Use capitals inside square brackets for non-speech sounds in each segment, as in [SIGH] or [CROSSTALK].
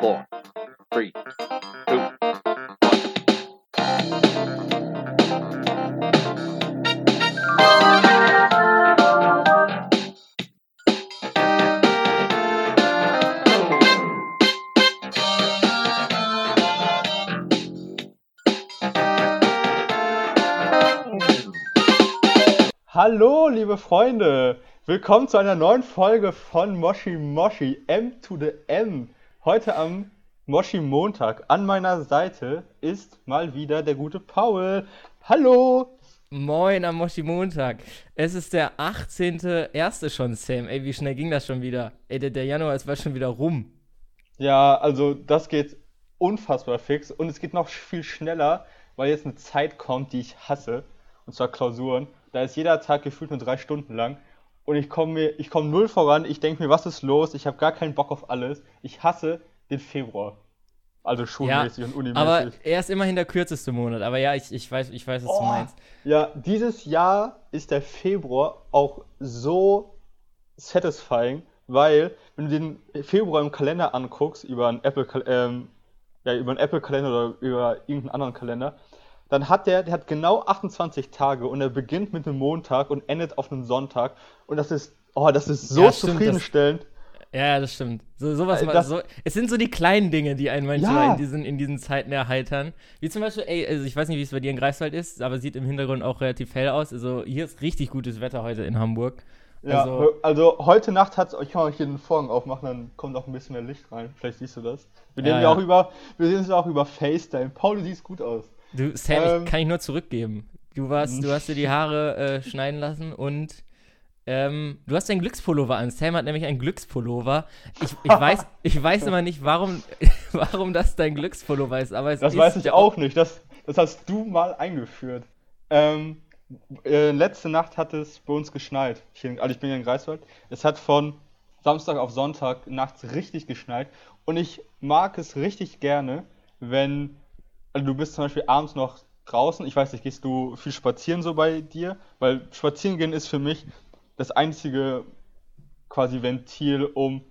four, three, two. Hallo, liebe Freunde! Willkommen zu einer neuen Folge von Moshi Moshi M to the M. Heute am Moshi Montag. An meiner Seite ist mal wieder der gute Paul. Hallo! Moin am Moshi Montag. Es ist der 18.01. schon, Sam. Ey, wie schnell ging das schon wieder? Ey, der, der Januar ist bald schon wieder rum. Ja, also das geht unfassbar fix und es geht noch viel schneller, weil jetzt eine Zeit kommt, die ich hasse, und zwar Klausuren. Da ist jeder Tag gefühlt nur drei Stunden lang und ich komme mir, ich komme null voran. Ich denke mir, was ist los? Ich habe gar keinen Bock auf alles. Ich hasse den Februar. Also schulmäßig und unimäßig. Aber er ist immerhin der kürzeste Monat. Aber ja, ich, ich, weiß, ich weiß, was du Oh, meinst. Ja, dieses Jahr ist der Februar auch so satisfying, weil wenn du den Februar im Kalender anguckst, über einen Apple, ähm, ja, über einen Apple-Kalender oder über irgendeinen anderen Kalender, dann hat der, der hat genau 28 Tage und er beginnt mit einem Montag und endet auf einem Sonntag und das ist, oh, das ist so Ja, stimmt, das- zufriedenstellend. Ja, ja, das stimmt. So, sowas Äh, das- so, es sind so die kleinen Dinge, die einen manchmal Ja. in, diesen, in diesen Zeiten erheitern. Wie zum Beispiel, ey, also ich weiß nicht, wie es bei dir in Greifswald ist, aber sieht im Hintergrund auch relativ hell aus. Also hier ist richtig gutes Wetter heute in Hamburg. Ja, Also- also, heute Nacht hat ich kann euch hier den Vorhang aufmachen, dann kommt auch ein bisschen mehr Licht rein. Vielleicht siehst du das. Wir Ja, nehmen ja, auch über, wir sehen uns auch über FaceTime. Paul, du siehst gut aus. Du, Sam, Ähm. ich kann ich nur zurückgeben. Du warst, du hast dir die Haare äh, schneiden lassen und ähm, du hast deinen Glückspullover an. Sam hat nämlich einen Glückspullover. Ich, ich, [LAUGHS] weiß, ich weiß immer nicht, warum, [LAUGHS] warum das dein Glückspullover ist, aber es Das ist weiß ich auch nicht. Das, das hast du mal eingeführt. Ähm, äh, letzte Nacht hat es bei uns geschneit. Hier, also ich bin ja in Greifswald. Es hat von Samstag auf Sonntag nachts richtig geschneit. Und ich mag es richtig gerne, wenn also du bist zum Beispiel abends noch draußen. Ich weiß nicht, gehst du viel spazieren so bei dir? Weil spazieren gehen ist für mich das einzige quasi Ventil, um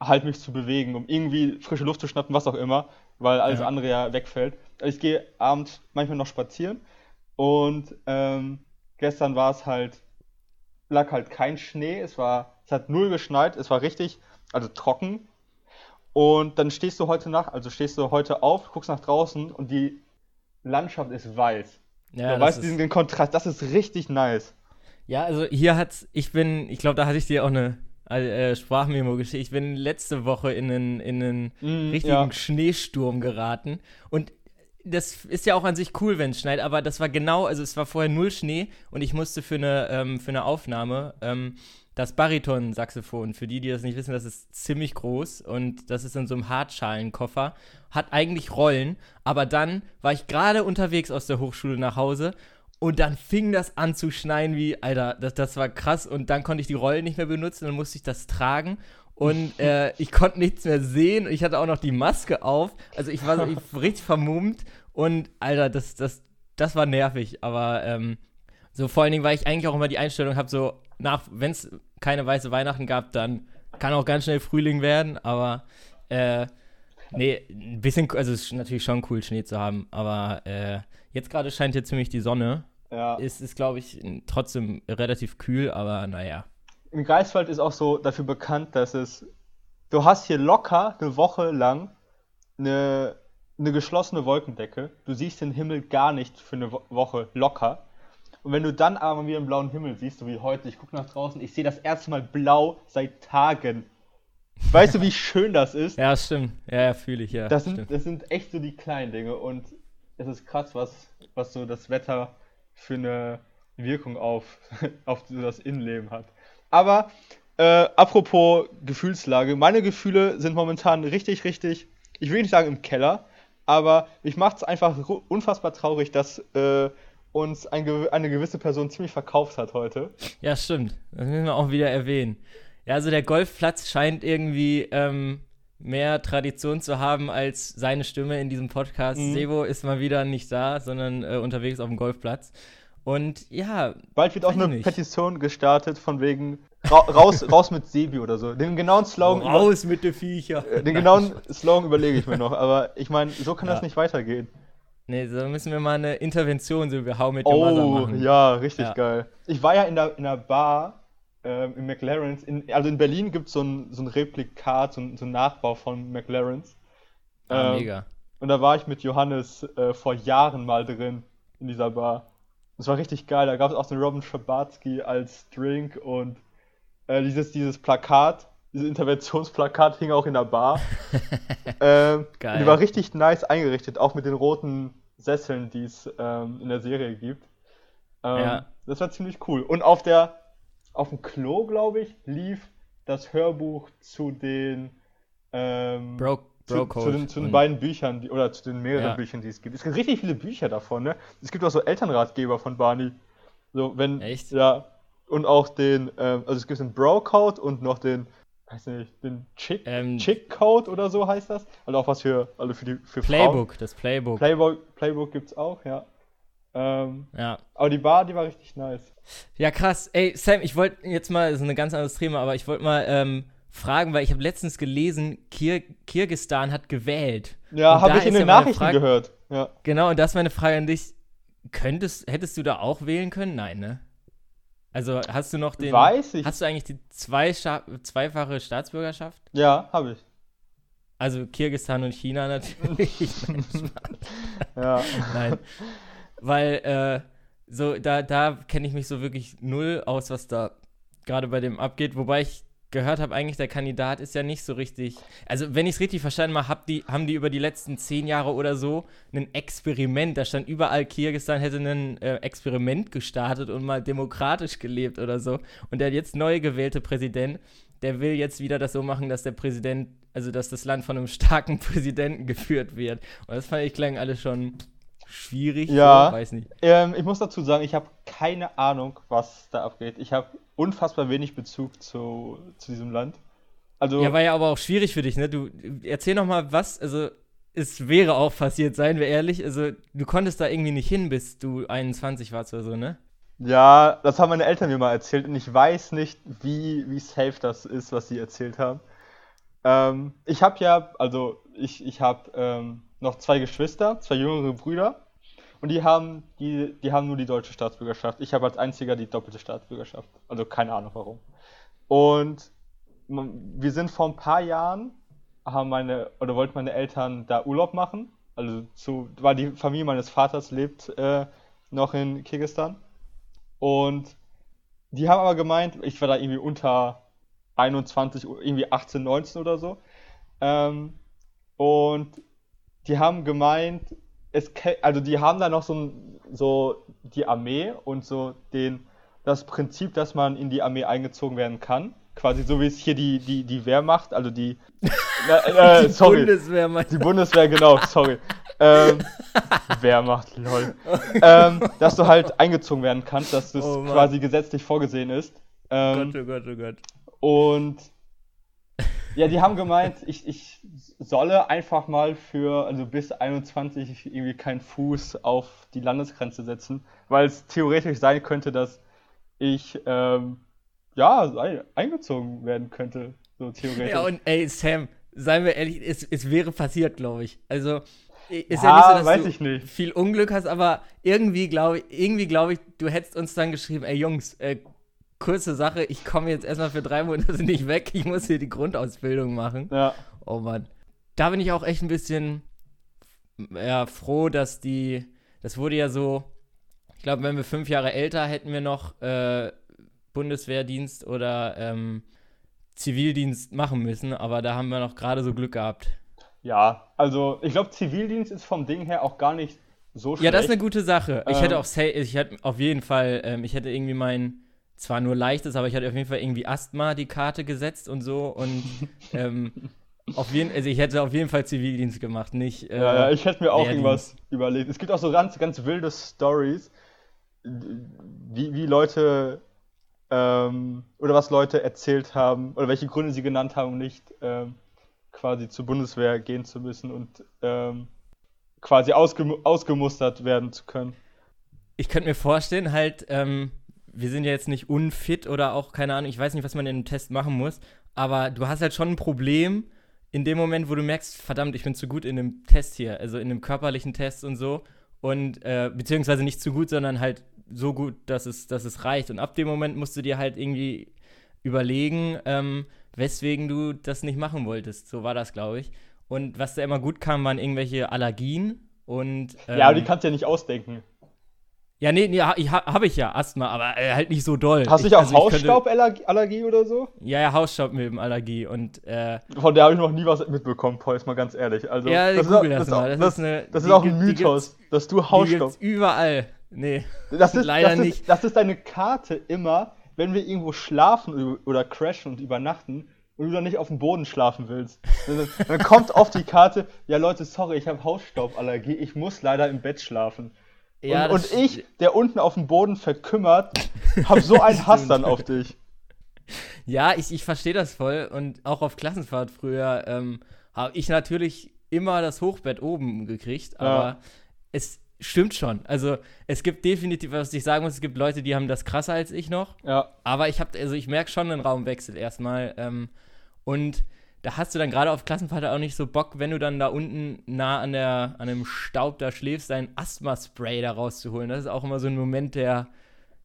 halt mich zu bewegen, um irgendwie frische Luft zu schnappen, was auch immer, weil alles Ja. andere ja wegfällt. Also ich gehe abends manchmal noch spazieren und ähm, gestern war es halt, lag halt kein Schnee, es war, es hat null geschneit, es war richtig, also trocken. Und dann stehst du heute Nacht, also stehst du heute auf, guckst nach draußen und die Landschaft ist weiß. Ja, du weißt diesen Kontrast, das ist richtig nice. Ja, also hier hat's, ich bin, ich glaube, da hatte ich dir auch eine äh, Sprachmemo geschickt. Ich bin letzte Woche in einen, in einen Mm, richtigen ja. Schneesturm geraten. Und das ist ja auch an sich cool, wenn es schneit, aber das war genau, also es war vorher null Schnee und ich musste für eine, ähm, für eine Aufnahme ähm, das Bariton-Saxophon, für die, die das nicht wissen, das ist ziemlich groß und das ist in so einem Hartschalenkoffer, hat eigentlich Rollen, aber dann war ich gerade unterwegs aus der Hochschule nach Hause und dann fing das an zu schneien wie, Alter, das, das war krass. Und dann konnte ich die Rollen nicht mehr benutzen, dann musste ich das tragen. Und [LAUGHS] äh, ich konnte nichts mehr sehen. Ich hatte auch noch die Maske auf. Also ich war so ich richtig vermummt. Und Alter, das, das, das war nervig. Aber ähm, so vor allen Dingen, weil ich eigentlich auch immer die Einstellung habe, so nach, wenn es keine weiße Weihnachten gab, dann kann auch ganz schnell Frühling werden. Aber äh, Nee, ein bisschen, also es ist natürlich schon cool, Schnee zu haben, aber äh, jetzt gerade scheint hier ziemlich die Sonne. Ja. Es ist, glaube ich, trotzdem relativ kühl, aber naja. Im Greifswald ist auch so dafür bekannt, dass es. Du hast hier locker eine Woche lang eine, eine geschlossene Wolkendecke. Du siehst den Himmel gar nicht für eine Wo Woche locker. Und wenn du dann aber wieder einen blauen Himmel siehst, so wie heute, ich gucke nach draußen, ich sehe das erste Mal blau seit Tagen. Weißt du, wie schön das ist? Ja, stimmt. Ja, ja fühle ich, ja. Das sind, stimmt. das sind echt so die kleinen Dinge und es ist krass, was, was so das Wetter für eine Wirkung auf, [LAUGHS] auf das Innenleben hat. Aber äh, apropos Gefühlslage, meine Gefühle sind momentan richtig, richtig, ich will nicht sagen im Keller, aber mich macht es einfach unfassbar traurig, dass äh, uns ein, eine gewisse Person ziemlich verkauft hat heute. Ja, stimmt. Das müssen wir auch wieder erwähnen. Ja, also der Golfplatz scheint irgendwie ähm, mehr Tradition zu haben als seine Stimme in diesem Podcast. Mhm. Sebo ist mal wieder nicht da, sondern äh, unterwegs auf dem Golfplatz. Und ja, Bald wird auch eine nicht. Petition gestartet von wegen Ra raus, [LAUGHS] raus mit Sebi oder so. Den genauen Slogan, Raus mit den Viecher. den genauen [LAUGHS] Slogan überlege ich mir noch. Aber ich meine, so kann Ja. das nicht weitergehen. Nee, so müssen wir mal eine Intervention, so wie How mit Your Mother Oh, machen. ja, richtig Ja. geil. Ich war ja in der, in der Bar ähm, in McLaren's. In, also in Berlin gibt es so ein, so ein Replikat, so ein, so ein Nachbau von McLaren's. Ah, Ähm, mega. Und da war ich mit Johannes äh, vor Jahren mal drin in dieser Bar. Das war richtig geil. Da gab es auch den Robin Schabatsky als Drink und äh, dieses, dieses Plakat, dieses Interventionsplakat hing auch in der Bar. [LAUGHS] ähm, Geil. Die war richtig nice eingerichtet, auch mit den roten Sesseln, die es ähm, in der Serie gibt. Ähm, Ja. Das war ziemlich cool. Und auf der, auf dem Klo, glaube ich, lief das Hörbuch zu den ähm, Bro, zu, Bro zu, Code. den, zu den beiden Büchern, die, oder zu den mehreren Ja. Büchern, die es gibt. Es gibt richtig viele Bücher davon, ne? Es gibt auch so Elternratgeber von Barney. So, wenn, Echt? Ja. Und auch den, ähm, also es gibt den Bro-Code und noch den, weiß nicht, den Chick, Ähm, Chick-Code oder so heißt das. Also auch was für, also für die, für Frauen. Playbook, das Playbook. Playbook, Playbook gibt's auch, ja. Ähm, ja. aber die Bar, die war richtig nice. Ja, krass. Ey, Sam, ich wollte jetzt mal, das ist ein ganz anderes Thema, aber ich wollte mal ähm, fragen, weil ich habe letztens gelesen, Kir Kirgistan hat gewählt. Ja, habe ich in den ja Nachrichten Frage- gehört. Ja. Genau, und das ist meine Frage an dich. Könntest, hättest du da auch wählen können? Nein, ne? Also hast du noch den. Weiß ich. Hast du eigentlich die zwei zweifache Staatsbürgerschaft? Ja, habe ich. Also Kirgistan und China natürlich. [LAUGHS] [LAUGHS] Ja. Nein. Weil, äh, so, da, da kenne ich mich so wirklich null aus, was da gerade bei dem abgeht. Wobei ich gehört habe, eigentlich der Kandidat ist ja nicht so richtig. Also, wenn ich es richtig verstanden habe, hab die, haben die über die letzten zehn Jahre oder so ein Experiment. Da stand überall, Kirgistan hätte ein äh, Experiment gestartet und mal demokratisch gelebt oder so. Und der jetzt neu gewählte Präsident, der will jetzt wieder das so machen, dass der Präsident, also dass das Land von einem starken [LAUGHS] Präsidenten geführt wird. Und das fand ich klang alles schon schwierig. Ja. So, weiß nicht. Ähm, ich muss dazu sagen, ich habe keine Ahnung, was da abgeht. Ich habe unfassbar wenig Bezug zu, zu diesem Land. Also, Ja, war ja aber auch schwierig für dich, ne? Du erzähl noch mal was, also es wäre auch passiert, seien wir ehrlich. Also du konntest da irgendwie nicht hin, bis du 21 warst oder so, ne? ja, das haben meine Eltern mir mal erzählt und ich weiß nicht, wie, wie safe das ist, was sie erzählt haben. Ähm, ich habe ja, also ich, ich habe ähm, noch zwei Geschwister, zwei jüngere Brüder und die haben, die, die haben nur die deutsche Staatsbürgerschaft. Ich habe als einziger die doppelte Staatsbürgerschaft. Also keine Ahnung warum. Und wir sind vor ein paar Jahren, haben meine, oder wollten meine Eltern da Urlaub machen. Also zu, weil die Familie meines Vaters lebt äh, noch in Kirgisistan. Und die haben aber gemeint, ich war da irgendwie unter 21, irgendwie 18, 19 oder so. Ähm, und die haben gemeint, es, also die haben da noch so, so die Armee und so den, das Prinzip, dass man in die Armee eingezogen werden kann. Quasi so wie es hier die, die, die Wehrmacht, also die, [LAUGHS] äh, äh, sorry, Bundeswehr, mein die Bundeswehr, genau, sorry. Ähm, [LAUGHS] Wehrmacht, lol. Ähm, dass du halt eingezogen werden kannst, dass das Oh quasi gesetzlich vorgesehen ist. Ähm, Gott, oh Gott, oh Gott. und ja, die haben gemeint, ich, ich solle einfach mal für, also bis 21 irgendwie keinen Fuß auf die Landesgrenze setzen, weil es theoretisch sein könnte, dass ich ähm, ja ein- eingezogen werden könnte, so theoretisch. Ja, und ey, Sam, seien wir ehrlich, es, es wäre passiert, glaube ich. Also, ist ja, Ja, nicht so, dass weiß du ich nicht. viel Unglück hast, aber irgendwie glaube ich, irgendwie glaube ich, du hättest uns dann geschrieben, ey Jungs, äh, kurze Sache, ich komme jetzt erstmal für drei Monate [LAUGHS] nicht weg, ich muss hier die Grundausbildung machen. ja. Oh Mann. Da bin ich auch echt ein bisschen ja, froh, dass die, das wurde ja so, ich glaube, wenn wir fünf Jahre älter, hätten wir noch äh, Bundeswehrdienst oder ähm, Zivildienst machen müssen, aber da haben wir noch gerade so Glück gehabt. Ja, also ich glaube, Zivildienst ist vom Ding her auch gar nicht so schlecht. Ja, das ist eine gute Sache. Ich Ähm. hätte auch, sa- ich hätte auf jeden Fall, ähm, ich hätte irgendwie mein, zwar nur leichtes, aber ich hatte auf jeden Fall irgendwie Asthma die Karte gesetzt und so und [LAUGHS] ähm, auf jeden, also ich hätte auf jeden Fall Zivildienst gemacht, nicht. Äh, Ja, ja, ich hätte mir auch irgendwas überlegt. Es gibt auch so ganz, ganz wilde Stories, wie, wie Leute ähm, oder was Leute erzählt haben oder welche Gründe sie genannt haben, um nicht ähm, quasi zur Bundeswehr gehen zu müssen und ähm, quasi ausgemu ausgemustert werden zu können. ich könnte mir vorstellen, halt, ähm, wir sind ja jetzt nicht unfit oder auch, keine Ahnung, ich weiß nicht, was man in einem Test machen muss, aber du hast halt schon ein Problem in dem Moment, wo du merkst, verdammt, ich bin zu gut in dem Test hier, also in dem körperlichen Test und so. Und, äh, beziehungsweise nicht zu gut, sondern halt so gut, dass es, dass es reicht. Und ab dem Moment musst du dir halt irgendwie überlegen, ähm, weswegen du das nicht machen wolltest. So war das, glaube ich. Und was da immer gut kam, waren irgendwelche Allergien und. Ähm, ja, aber die kannst du ja nicht ausdenken. Ja, nee, nee ha, habe ich ja Asthma, aber äh, halt nicht so doll. Hast du nicht auch also Hausstauballergie oder so? Ja, ja, Hausstaubmilbenallergie und äh, Von der habe ich noch nie was mitbekommen, Paul, ist mal ganz ehrlich. Also, ja, das, google ist, das, das, mal. Das, das, ist, eine, das ist auch ein Mythos, dass du Hausstaub. Die überall. Nee, das ist, [LAUGHS] leider das ist, nicht. Das ist deine Karte immer, wenn wir irgendwo schlafen oder crashen und übernachten und du dann nicht auf dem Boden schlafen willst. Dann, dann kommt auf die Karte, ja Leute, sorry, ich habe Hausstauballergie, ich muss leider im Bett schlafen. Ja, und, und ich, der unten auf dem Boden verkümmert, habe so einen [LAUGHS] Hass dann auf dich. Ja, ich, ich verstehe das voll. Und auch auf Klassenfahrt früher ähm, habe ich natürlich immer das Hochbett oben gekriegt. Aber ja. es stimmt schon. Also es gibt definitiv, was ich sagen muss, es gibt Leute, die haben das krasser als ich noch. Ja. Aber ich habe, also ich merke schon einen Raumwechsel erstmal. Ähm, und da hast du dann gerade auf Klassenfahrt auch nicht so Bock, wenn du dann da unten nah an, der, an dem Staub da schläfst, dein Asthma-Spray da rauszuholen. Das ist auch immer so ein Moment der,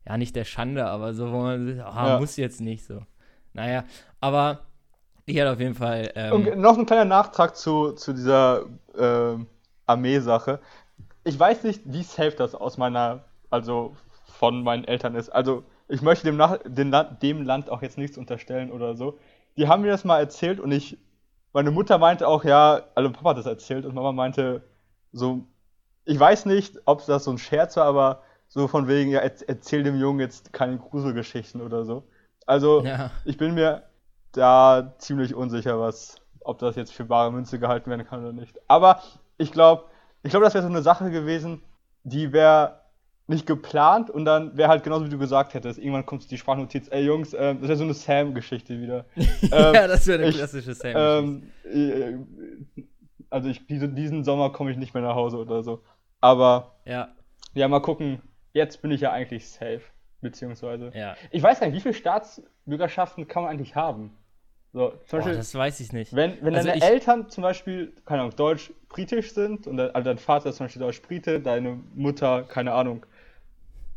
ja, nicht der Schande, aber so, wo man, oh, ja. muss jetzt nicht so. Naja, aber ich hatte auf jeden Fall. Ähm, Und noch ein kleiner Nachtrag zu, zu dieser äh, Armee-Sache. Ich weiß nicht, wie safe das aus meiner, also von meinen Eltern ist. Also, ich möchte dem, Nach dem, Land, dem Land auch jetzt nichts unterstellen oder so die haben mir das mal erzählt und ich, meine Mutter meinte auch, ja, also Papa hat das erzählt und Mama meinte so, ich weiß nicht, ob das so ein Scherz war, aber so von wegen, ja, erzähl dem Jungen jetzt keine Gruselgeschichten oder so. Also, ja. ich bin mir da ziemlich unsicher, was, ob das jetzt für bare Münze gehalten werden kann oder nicht. Aber ich glaube, ich glaube, das wäre so eine Sache gewesen, die wäre nicht geplant und dann wäre halt genauso wie du gesagt hättest, irgendwann kommt die Sprachnotiz, ey Jungs, äh, das wäre so eine Sam-Geschichte wieder. [LAUGHS] ähm, ja, das wäre eine klassische Sam-Geschichte. Ähm, äh, also ich, diese, diesen Sommer komme ich nicht mehr nach Hause oder so. Aber ja. ja, mal gucken. Jetzt bin ich ja eigentlich safe. Beziehungsweise. Ja. Ich weiß gar nicht, wie viele Staatsbürgerschaften kann man eigentlich haben? So, zum Beispiel, das weiß ich nicht. Wenn, wenn also deine Eltern zum Beispiel, keine Ahnung, deutsch-britisch sind und also dein Vater ist zum Beispiel deutsch-brite, deine Mutter, keine Ahnung,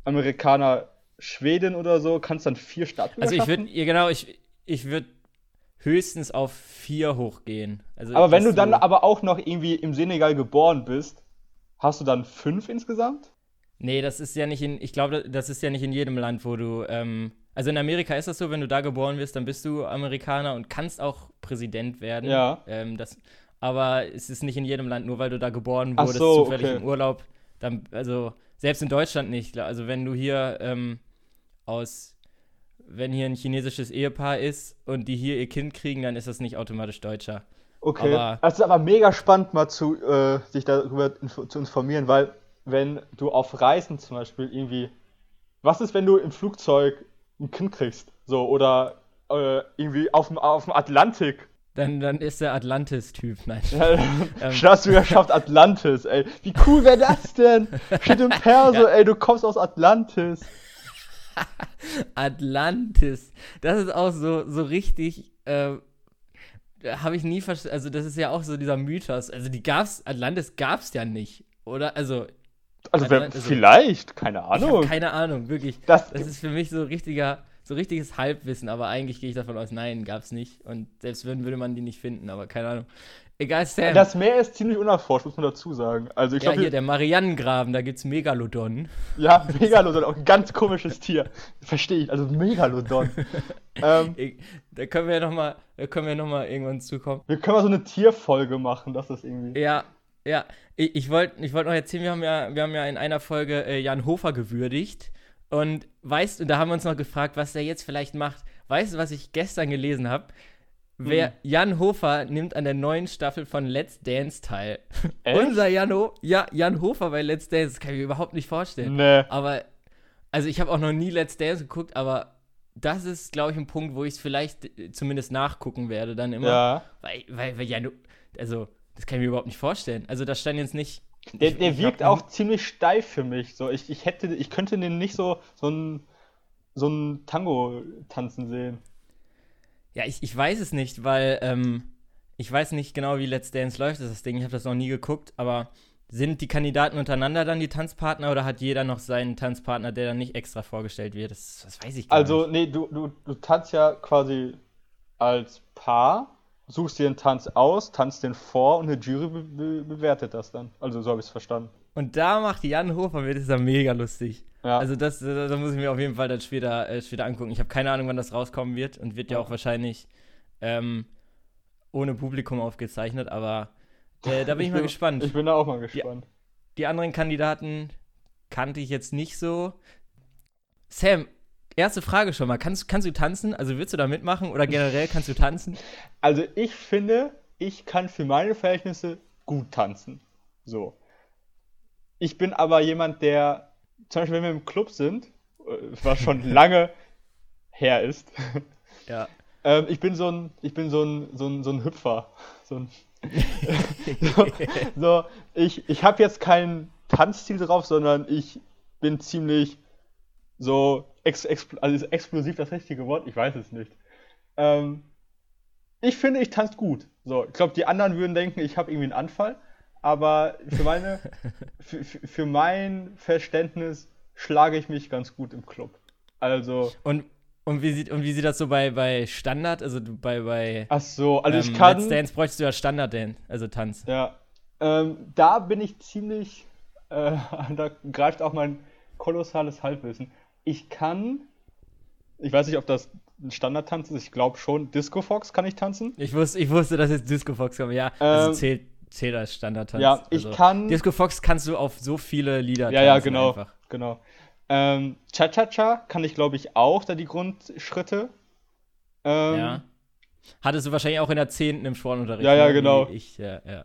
Amerikaner, Schweden oder so, kannst dann vier Staatsbürgerschaften? Also ich würde, ja genau, ich, ich würde höchstens auf vier hochgehen. Also aber wenn du dann aber auch noch irgendwie im Senegal geboren bist, hast du dann fünf insgesamt? Nee, das ist ja nicht in, ich glaube, das ist ja nicht in jedem Land, wo du, ähm, also in Amerika ist das so, wenn du da geboren wirst, dann bist du Amerikaner und kannst auch Präsident werden. Ja. Ähm, das, aber es ist nicht in jedem Land, nur weil du da geboren wurdest, so, zufällig okay. im Urlaub. Dann, also selbst in Deutschland nicht. Also wenn du hier ähm, aus, wenn hier ein chinesisches Ehepaar ist und die hier ihr Kind kriegen, dann ist das nicht automatisch Deutscher. Okay. Aber, das ist aber mega spannend, mal zu, äh, sich darüber inf zu informieren, weil wenn du auf Reisen zum Beispiel irgendwie, was ist, wenn du im Flugzeug ein Kind kriegst, so oder äh, irgendwie auf dem, auf dem Atlantik dann, dann ist der Atlantis-Typ, nein. Ja, [LAUGHS] ähm. Staatsbürgerschaft Atlantis, ey. Wie cool wäre das denn? Steht im [LAUGHS] Perso, ja. ey, du kommst aus Atlantis. [LAUGHS] Atlantis. Das ist auch so, so richtig, äh, habe ich nie verstanden. Also, das ist ja auch so dieser Mythos. Also, die gab's, Atlantis gab's ja nicht, oder? Also. Also, Atlant also vielleicht, keine Ahnung. keine Ahnung, wirklich. Das, das ist für mich so richtiger so richtiges Halbwissen, aber eigentlich gehe ich davon aus, nein, gab es nicht. Und selbst wenn, würde man die nicht finden, aber keine Ahnung. Egal, Sam. Das Meer ist ziemlich unerforscht, muss man dazu sagen. Also ich ja, glaub, hier, der Marianengraben, da gibt es Megalodon. Ja, Megalodon, auch ein ganz komisches Tier. Verstehe ich, also Megalodon. [LAUGHS] ähm, da können wir ja nochmal, noch irgendwann zukommen. Wir können mal so eine Tierfolge machen, das ist irgendwie. Ja, ja. Ich, ich wollte ich wollt noch erzählen, wir haben ja, wir haben ja in einer Folge äh, Jan Hofer gewürdigt. Und weißt du, da haben wir uns noch gefragt, was der jetzt vielleicht macht. Weißt du, was ich gestern gelesen habe? Wer hm. Jan Hofer nimmt an der neuen Staffel von Let's Dance teil. Unser Jan, Ho ja, Jan Hofer bei Let's Dance, das kann ich mir überhaupt nicht vorstellen. Nee. Aber, also ich habe auch noch nie Let's Dance geguckt, aber das ist, glaube ich, ein Punkt, wo ich es vielleicht äh, zumindest nachgucken werde dann immer. Ja. Weil, weil, weil Jan, also, das kann ich mir überhaupt nicht vorstellen. Also, da stand jetzt nicht der, der wirkt auch ziemlich steif für mich. So, ich, ich hätte, ich könnte den nicht so, so ein so ein Tango tanzen sehen? Ja, ich, ich weiß es nicht, weil ähm, ich weiß nicht genau, wie Let's Dance läuft, das, ist das Ding. Ich habe das noch nie geguckt, aber sind die Kandidaten untereinander dann die Tanzpartner oder hat jeder noch seinen Tanzpartner, der dann nicht extra vorgestellt wird? Das, das weiß ich gar Also, nicht. nee, du, du, du tanzt ja quasi als Paar, suchst dir einen Tanz aus, tanzt den vor und eine Jury be be bewertet das dann. Also, so habe ich es verstanden. Und da macht Jan Hofer mir das ist ja mega lustig. Ja. Also das, das muss ich mir auf jeden Fall dann später, äh, später angucken. Ich habe keine Ahnung, wann das rauskommen wird und wird ja auch wahrscheinlich ähm, ohne Publikum aufgezeichnet, aber äh, da bin ich, mal gespannt. Ich bin da auch mal gespannt. Die anderen Kandidaten kannte ich jetzt nicht so. Sam, erste Frage schon mal. Kannst, kannst du tanzen? Also willst du da mitmachen oder generell kannst du tanzen? Also, ich finde, ich kann für meine Verhältnisse gut tanzen. So. Ich bin aber jemand, der, zum Beispiel, wenn wir im Club sind, äh, was schon [LAUGHS] lange her ist, Ja. ähm, ich bin so ein, ich bin so ein, so ein, so ein Hüpfer. So ein, so, [LAUGHS] so, ich, ich habe jetzt keinen Tanzstil drauf, sondern ich bin ziemlich so ex, also ist explosiv das richtige Wort? Ich weiß es nicht. Ähm, ich finde, ich tanze gut. So, ich glaube, die anderen würden denken, ich habe irgendwie einen Anfall, aber für meine, [LAUGHS] für, mein Verständnis schlage ich mich ganz gut im Club. Also, Und, und, wie sieht, und wie sieht das so bei, bei Standard, also bei, bei ach so, also ich ähm, kann, Let's Dance bräuchtest du ja Standard Dance, also Tanz. ja, ähm, da bin ich ziemlich, äh, [LAUGHS] da greift auch mein kolossales Halbwissen. Ich kann, ich weiß nicht, ob das ein Standardtanz ist, ich glaube schon, Disco Fox kann ich tanzen. Ich wusste, ich wusste, dass jetzt Disco Fox kommt. Ja, also Ähm, zählt, zählt als Standardtanz. Ja, ich also, kann. Disco Fox kannst du auf so viele Lieder Ja, ja, tanzen genau. einfach. Genau. Ähm, Cha-Cha-Cha kann ich, glaube ich, auch, da die Grundschritte. Ähm, Ja. Hattest du wahrscheinlich auch in der 10. im Sportunterricht. Ja, ja, ne? genau. Ich, ja, ja.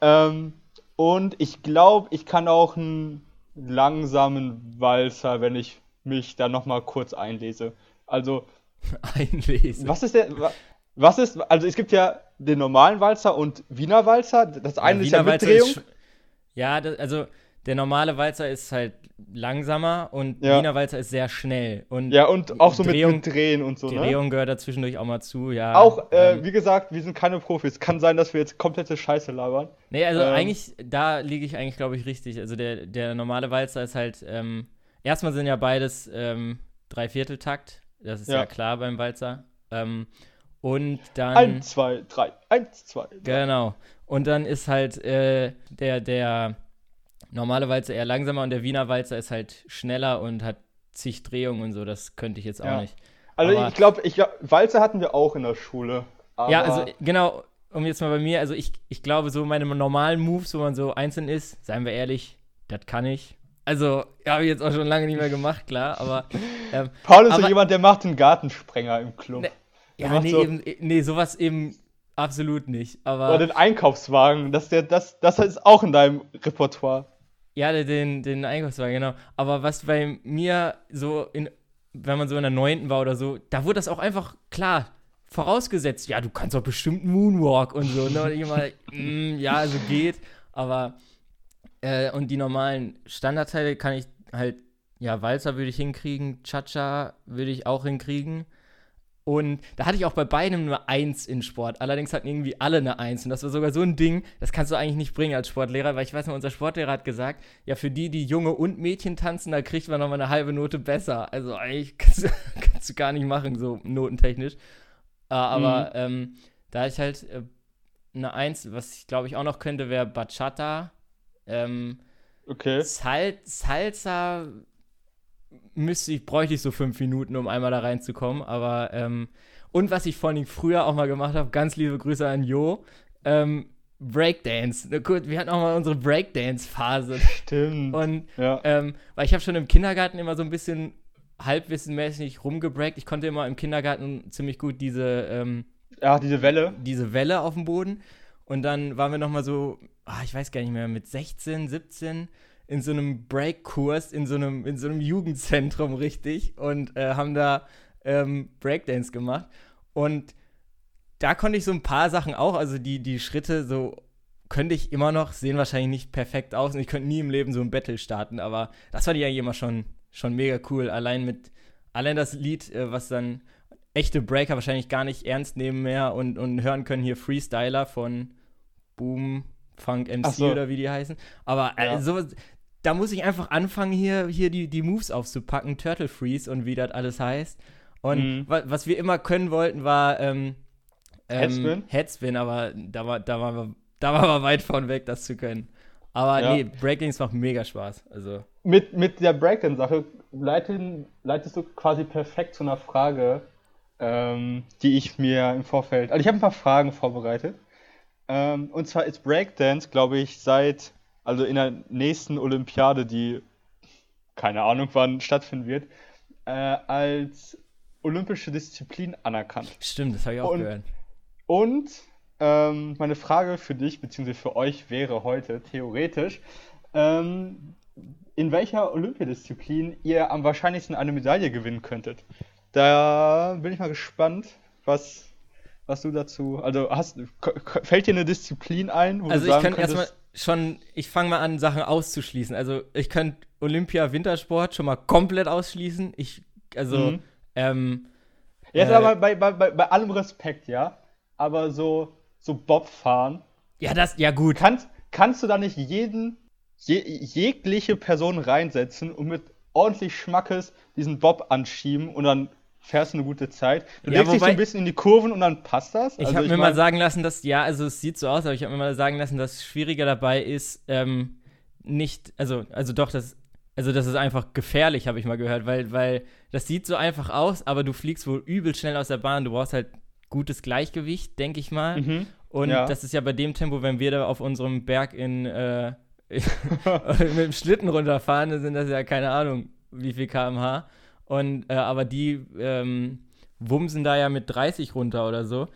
Ähm, und ich glaube, ich kann auch einen langsamen Walzer, wenn ich mich da nochmal kurz einlese. Also, [LAUGHS] Einlesen. was ist der. wa- Was ist. Also, es gibt ja den normalen Walzer und Wiener Walzer. Das eine ist ja Wiener Walzer Mitdrehung. ist ja, das, also der normale Walzer ist halt langsamer und Ja. Wiener Walzer ist sehr schnell. Und Ja, und auch so mit, Drehung- mit Drehen und so, die ne? Drehung gehört da zwischendurch auch mal zu, ja. Auch, äh, ähm, wie gesagt, wir sind keine Profis. Kann sein, dass wir jetzt komplette Scheiße labern. Nee, also Ähm, eigentlich, da liege ich eigentlich, glaube ich, richtig. Also der, der normale Walzer ist halt, ähm, erstmal sind ja beides ähm, Dreivierteltakt. Das ist ja, Ja. klar beim Walzer. Ähm, und dann. Eins, zwei, drei. Eins, zwei. drei. Genau. Und dann ist halt äh, der, der normale Walzer eher langsamer und der Wiener Walzer ist halt schneller und hat zig Drehungen und so. Das könnte ich jetzt auch Ja. nicht. Also aber- ich glaube, ich glaub, Walzer hatten wir auch in der Schule. Ja, also genau, um jetzt mal bei mir, also ich, ich glaube, so meine normalen Moves, wo man so einzeln ist, seien wir ehrlich, das kann ich. Also, habe ich jetzt auch schon lange nicht mehr gemacht, klar, aber [LAUGHS] ähm, Paul ist so aber- jemand, der macht einen Gartensprenger im Club. Ne, ja, nee, so- eben, nee, sowas eben absolut nicht. Oder Aber den Einkaufswagen. Das, der, das, das ist auch in deinem Repertoire. ja, den, den Einkaufswagen, genau. Aber was bei mir so in, wenn man so in der neunten war oder so, da wurde das auch einfach klar vorausgesetzt. Ja, du kannst doch bestimmt Moonwalk und so. Ne? Und ich immer, [LAUGHS] mm, ja, also geht. Aber äh, und die normalen Standardteile kann ich halt, ja, Walzer würde ich hinkriegen, Cha-Cha würde ich auch hinkriegen. Und da hatte ich auch bei beidem nur eins in Sport. Allerdings hatten irgendwie alle eine Eins. Und das war sogar so ein Ding, das kannst du eigentlich nicht bringen als Sportlehrer, weil ich weiß noch, unser Sportlehrer hat gesagt, ja, für die, die Junge und Mädchen tanzen, da kriegt man nochmal eine halbe Note besser. Also eigentlich kannst du, [LAUGHS] kannst du gar nicht machen, so notentechnisch. Äh, aber ähm, da ich halt äh, eine Eins, was ich glaube ich auch noch könnte, wäre Bachata. Ähm, Okay. Sal Salsa müsste ich, bräuchte ich so fünf Minuten, um einmal da reinzukommen. Aber, ähm, und was ich vor allem früher auch mal gemacht habe, ganz liebe Grüße an Jo, ähm, Breakdance. Na Gut, wir hatten auch mal unsere Breakdance-Phase. Stimmt. Und, ja. ähm, weil ich habe schon im Kindergarten immer so ein bisschen halbwissenmäßig rumgebreakt. Ich konnte immer im Kindergarten ziemlich gut diese, ähm, ja, diese Welle. diese Welle auf dem Boden. Und dann waren wir noch mal so, ah, ich weiß gar nicht mehr, mit 16, 17 in so einem Break-Kurs, in, so einem, in so einem Jugendzentrum richtig und äh, haben da ähm, Breakdance gemacht. Und da konnte ich so ein paar Sachen auch, also die, die Schritte so könnte ich immer noch, sehen wahrscheinlich nicht perfekt aus und ich könnte nie im Leben so ein Battle starten, aber das fand ich eigentlich immer schon, schon mega cool. Allein mit allein das Lied, äh, was dann echte Breaker wahrscheinlich gar nicht ernst nehmen mehr und, und hören können hier Freestyler von Boom, Funk MC so. oder wie die heißen. Aber äh, Ja. sowas, da muss ich einfach anfangen, hier, hier die, die Moves aufzupacken, Turtle Freeze und wie das alles heißt. Und Mhm. wa was wir immer können wollten, war ähm, ähm, Headspin? Headspin, aber da war, da waren wir, da waren wir weit von weg, das zu können. Aber Ja. nee, Breakdance macht mega Spaß. Also, Mit, mit der Breakdance-Sache leitest du quasi perfekt zu einer Frage, ähm, die ich mir im Vorfeld. Also ich habe ein paar Fragen vorbereitet. Ähm, und zwar ist Breakdance, glaube ich, seit, also in der nächsten Olympiade, die keine Ahnung wann stattfinden wird, äh, als olympische Disziplin anerkannt. stimmt, das habe ich auch Und- gehört. Und ähm, meine Frage für dich bzw. für euch wäre heute theoretisch, ähm, in welcher Olympiadisziplin ihr am wahrscheinlichsten eine Medaille gewinnen könntet. Da bin ich mal gespannt, was, was du dazu. Also hast, fällt dir eine Disziplin ein, wo Also ich könnte erstmal schon, ich fange mal an, Sachen auszuschließen. Also ich könnte Olympia Wintersport schon mal komplett ausschließen. Ich, also, Mhm. ähm, Jetzt äh, aber bei, bei, bei, bei allem Respekt, ja, aber so, so Bob fahren, ja, das, ja gut. Kannst, kannst du da nicht jeden, je, jegliche Person reinsetzen und mit ordentlich Schmackes diesen Bob anschieben und dann fährst du eine gute Zeit? Du Ja, legst dich so ein bisschen in die Kurven und dann passt das? Ich Also habe mir mal sagen lassen, dass, ja, also es sieht so aus, aber ich habe mir mal sagen lassen, dass schwieriger dabei ist, ähm, nicht, also, also doch, das, also das ist einfach gefährlich, habe ich mal gehört, weil, weil das sieht so einfach aus, aber du fliegst wohl übel schnell aus der Bahn, du brauchst halt gutes Gleichgewicht, denke ich mal. Mhm. Und Ja. das ist ja bei dem Tempo, wenn wir da auf unserem Berg in, äh, [LAUGHS] mit dem Schlitten runterfahren, dann sind das ja keine Ahnung, wie viel kmh. Und, äh, aber die ähm, wumsen da ja mit 30 runter oder so.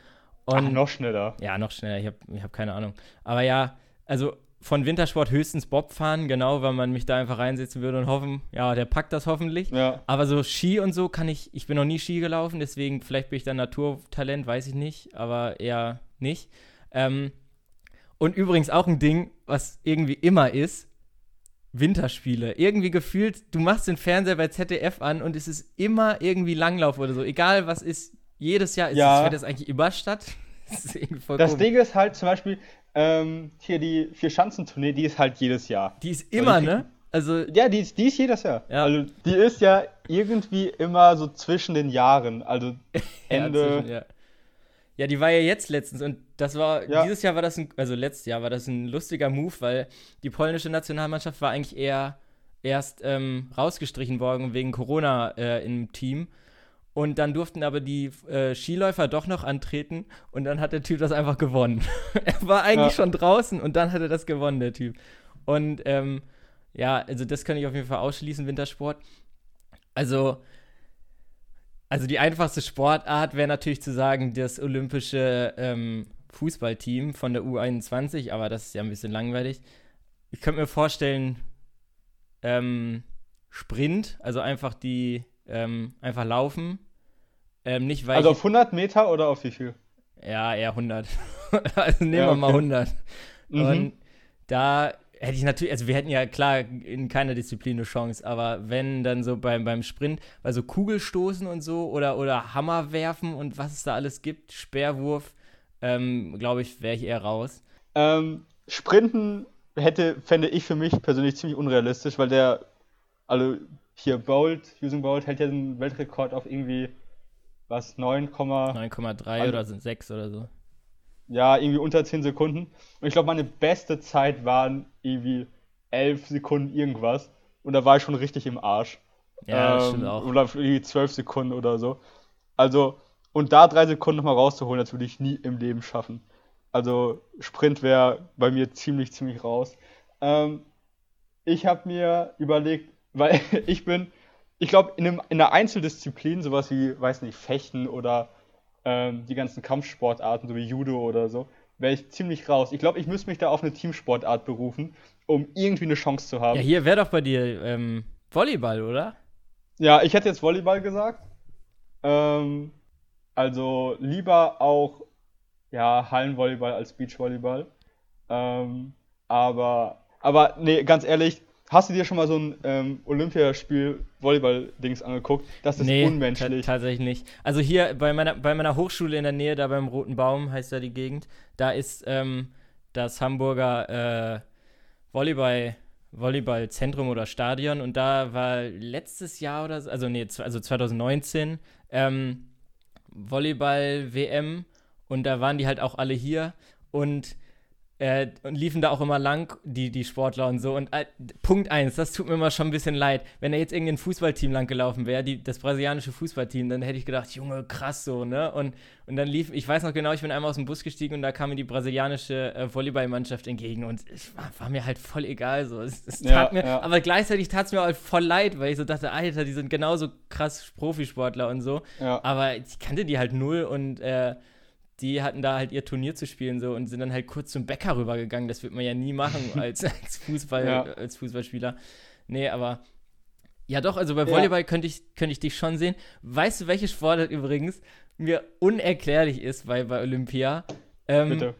Ach, Und noch schneller. ja, noch schneller, ich habe ich hab keine Ahnung. Aber ja, also von Wintersport höchstens Bob fahren, genau, weil man mich da einfach reinsetzen würde und hoffen, ja, der packt das hoffentlich. Ja. Aber so Ski und so kann ich, ich bin noch nie Ski gelaufen, deswegen vielleicht bin ich da Naturtalent, weiß ich nicht, aber eher nicht. Ähm, und übrigens auch ein Ding, was irgendwie immer ist, Winterspiele. Irgendwie gefühlt, du machst den Fernseher bei ZDF an und es ist immer irgendwie Langlauf oder so. Egal was ist, jedes Jahr ist Ja. findet das eigentlich immer statt. [LAUGHS] Das Das. Ding ist halt zum Beispiel, ähm, hier die Vier-Schanzentournee, die ist halt jedes Jahr. Die ist immer, die- ne? Also, Ja, die ist, die ist jedes Jahr. Ja. Also die ist ja irgendwie immer so zwischen den Jahren. Also [LAUGHS] ja, Ende. zwischen- ja. ja, die war ja jetzt letztens und das war, Ja. dieses Jahr war das ein, also letztes Jahr war das ein lustiger Move, weil die polnische Nationalmannschaft war eigentlich eher erst ähm, rausgestrichen worden wegen Corona äh, im Team. Und dann durften aber die äh, Skiläufer doch noch antreten und dann hat der Typ das einfach gewonnen. [LAUGHS] er war eigentlich Ja. schon draußen und dann hat er das gewonnen, der Typ. Und ähm, ja, also das kann ich auf jeden Fall ausschließen, Wintersport. Also, also die einfachste Sportart wäre natürlich zu sagen, das olympische ähm, Fußballteam von der U21, aber das ist ja ein bisschen langweilig. Ich könnte mir vorstellen, ähm, Sprint, also einfach die, ähm, einfach laufen. Ähm, nicht weil Also auf 100 Meter oder auf wie viel? ja, eher 100. [LAUGHS] also nehmen Ja, wir mal okay. 100. Mhm. Und da hätte ich natürlich, also wir hätten ja klar in keiner Disziplin eine Chance, aber wenn dann so beim, beim Sprint, also Kugelstoßen und so oder, oder Hammer werfen und was es da alles gibt, Speerwurf, ähm, glaube ich, wäre ich eher raus. Ähm, Sprinten hätte, fände ich für mich persönlich ziemlich unrealistisch, weil der, also hier Bolt, Using Bolt hält ja den Weltrekord auf irgendwie, was, 9, 9,3 Also- oder sind 6 oder so. ja, irgendwie unter 10 Sekunden. Und ich glaube, meine beste Zeit waren irgendwie 11 Sekunden irgendwas. Und da war ich schon richtig im Arsch. Ja, Ähm, stimmt auch. Oder irgendwie 12 Sekunden oder so. Also, und da drei Sekunden nochmal rauszuholen, das würde ich nie im Leben schaffen. Also, Sprint wäre bei mir ziemlich, ziemlich raus. Ähm, ich habe mir überlegt, weil [LAUGHS] ich bin, ich glaube, in, einem- in einer Einzeldisziplin, sowas wie, weiß nicht, Fechten oder ähm, die ganzen Kampfsportarten, so wie Judo oder so, wäre ich ziemlich raus. Ich glaube, ich müsste mich da auf eine Teamsportart berufen, um irgendwie eine Chance zu haben. Ja, hier wäre doch bei dir ähm, Volleyball, oder? Ja, ich hätte jetzt Volleyball gesagt. Ähm, also lieber auch ja, Hallenvolleyball als Beachvolleyball. Ähm, aber, aber nee, ganz ehrlich, Hast du dir schon mal so ein ähm, Olympiaspiel Volleyball-Dings angeguckt? Das ist Nee, unmenschlich. ta- tatsächlich nicht. Also hier bei meiner, bei meiner Hochschule in der Nähe, da beim Roten Baum heißt da die Gegend, da ist ähm, das Hamburger äh, Volleyball, Volleyballzentrum oder Stadion und da war letztes Jahr oder so, also nee, also 2019 ähm, Volleyball-WM und da waren die halt auch alle hier und äh, und liefen da auch immer lang, die, die Sportler und so. Und äh, Punkt eins, das tut mir immer schon ein bisschen leid. Wenn da jetzt irgendein Fußballteam lang gelaufen wäre, das brasilianische Fußballteam, dann hätte ich gedacht, Junge, krass so, ne? Und, und dann lief, ich weiß noch genau, ich bin einmal aus dem Bus gestiegen und da kam mir die brasilianische äh, Volleyballmannschaft entgegen und es war, war mir halt voll egal so. Es, es Ja, mir, ja. aber gleichzeitig tat es mir halt voll leid, weil ich so dachte, Alter, die sind genauso krass Profisportler und so. ja. Aber ich kannte die halt null und äh, die hatten da halt ihr Turnier zu spielen so und sind dann halt kurz zum Bäcker rübergegangen. Das wird man ja nie machen [LAUGHS] als, als, Fußball, Ja. als Fußballspieler. Nee, aber ja doch, also bei Ja. Volleyball könnte ich, könnte ich dich schon sehen. Weißt du, welche Sportart übrigens mir unerklärlich ist bei, bei Olympia? Ähm, Bitte.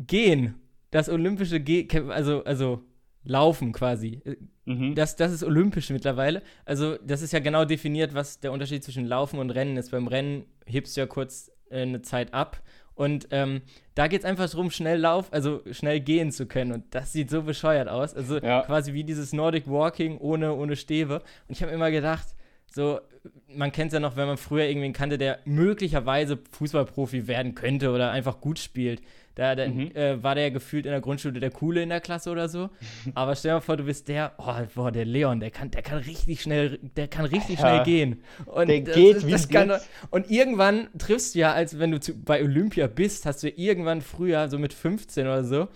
Gehen. Das olympische Ge also, also Laufen quasi. Mhm. Das, das ist olympisch mittlerweile. Also, das ist ja genau definiert, was der Unterschied zwischen Laufen und Rennen ist. Beim Rennen hebst du ja kurz äh, eine Zeit ab. Und ähm, da geht es einfach darum, schnell lauf, also schnell gehen zu können. Und das sieht so bescheuert aus. Also Ja. quasi wie dieses Nordic Walking ohne, ohne Stäbe. Und ich habe immer gedacht, so, man kennt es ja noch, wenn man früher irgendwen kannte, der möglicherweise Fußballprofi werden könnte oder einfach gut spielt. Da, da Mhm. äh, war der gefühlt in der Grundschule der Coole in der Klasse oder so. [LAUGHS] Aber stell dir mal vor, du bist der, oh, boah, der Leon, der kann, der kann richtig schnell, der kann richtig Ja. schnell gehen. Und Der geht wie das kann. Und irgendwann triffst du ja, als wenn du zu, bei Olympia bist, hast du irgendwann früher, so mit 15 oder so,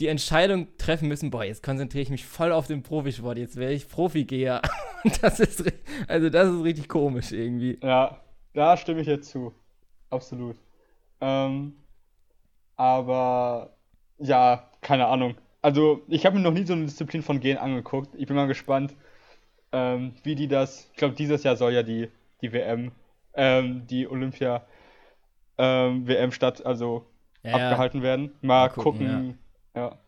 die Entscheidung treffen müssen, boah, jetzt konzentriere ich mich voll auf den Profisport, jetzt werde ich Profigeher. [LAUGHS] Und das ist, also das ist richtig komisch irgendwie. Ja, da stimme ich jetzt zu. Absolut. Ähm, aber ja, keine Ahnung. Also, ich habe mir noch nie so eine Disziplin von Gehen angeguckt. Ich bin mal gespannt, ähm, wie die das. Ich glaube, dieses Jahr soll ja die, die WM, ähm, die Olympia ähm, WM statt, also Ja, ja. abgehalten werden. Mal, Mal gucken, gucken. Ja.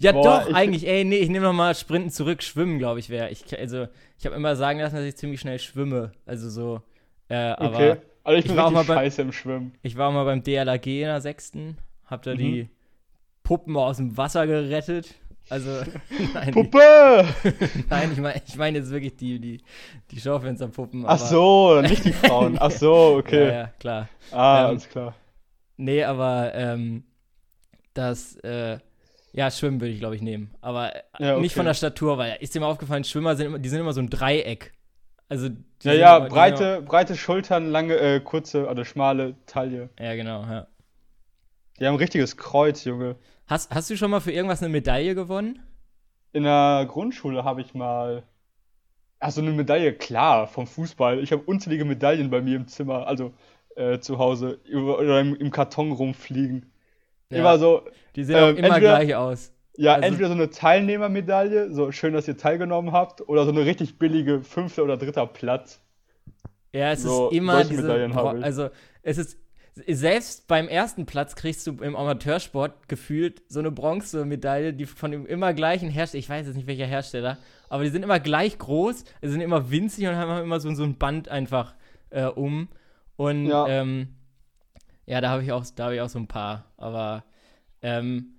Ja, Boah, doch, ich- eigentlich. Ey, nee, ich nehme nochmal Sprinten zurück. Schwimmen, glaube ich, wäre. Ich, also, ich habe immer sagen lassen, dass ich ziemlich schnell schwimme. Also so. Äh, aber Okay. Also ich ich bin war auch mal bei- scheiße im Schwimmen. ich war auch mal beim DLAG in der sechsten. Hab da Mhm. die Puppen aus dem Wasser gerettet. Also, [LAUGHS] nein, die, Puppe! [LAUGHS] nein ich meine ich mein jetzt wirklich die, die, die Schaufensterpuppen. Ach so, nicht die Frauen. Ach so, okay. Ja, ja, klar. Ah, Ähm, alles klar. Nee, aber ähm, das, äh, ja, Schwimmen würde ich, glaube ich, nehmen. Aber äh, Ja, nicht okay. von der Statur, weil ist dir mal aufgefallen, Schwimmer sind immer, die sind immer so ein Dreieck. Also, Ja, ja, immer- breite, breite Schultern, lange, äh, kurze oder schmale Taille. Ja, genau, ja. Die haben ein richtiges Kreuz, Junge. Hast, hast du schon mal für irgendwas eine Medaille gewonnen? In der Grundschule habe ich mal. Ach so, eine Medaille, klar, vom Fußball. Ich habe unzählige Medaillen bei mir im Zimmer, also äh, zu Hause, über, oder im, im Karton rumfliegen. Ja. Immer so, Die sehen auch ähm, immer entweder- gleich aus. ja, Also- entweder so eine Teilnehmermedaille, so schön, dass ihr teilgenommen habt, oder so eine richtig billige fünfter oder dritter Platz. Ja, es So, ist immer diese. Also, es ist. Selbst beim ersten Platz kriegst du im Amateursport gefühlt so eine Bronzemedaille, die von dem immer gleichen Hersteller, ich weiß jetzt nicht welcher Hersteller, aber die sind immer gleich groß, sind immer winzig und haben immer so, so ein Band einfach äh, um. Und Ja. ja, ähm, ja da habe ich, auch- da hab ich auch so ein paar. Aber ähm,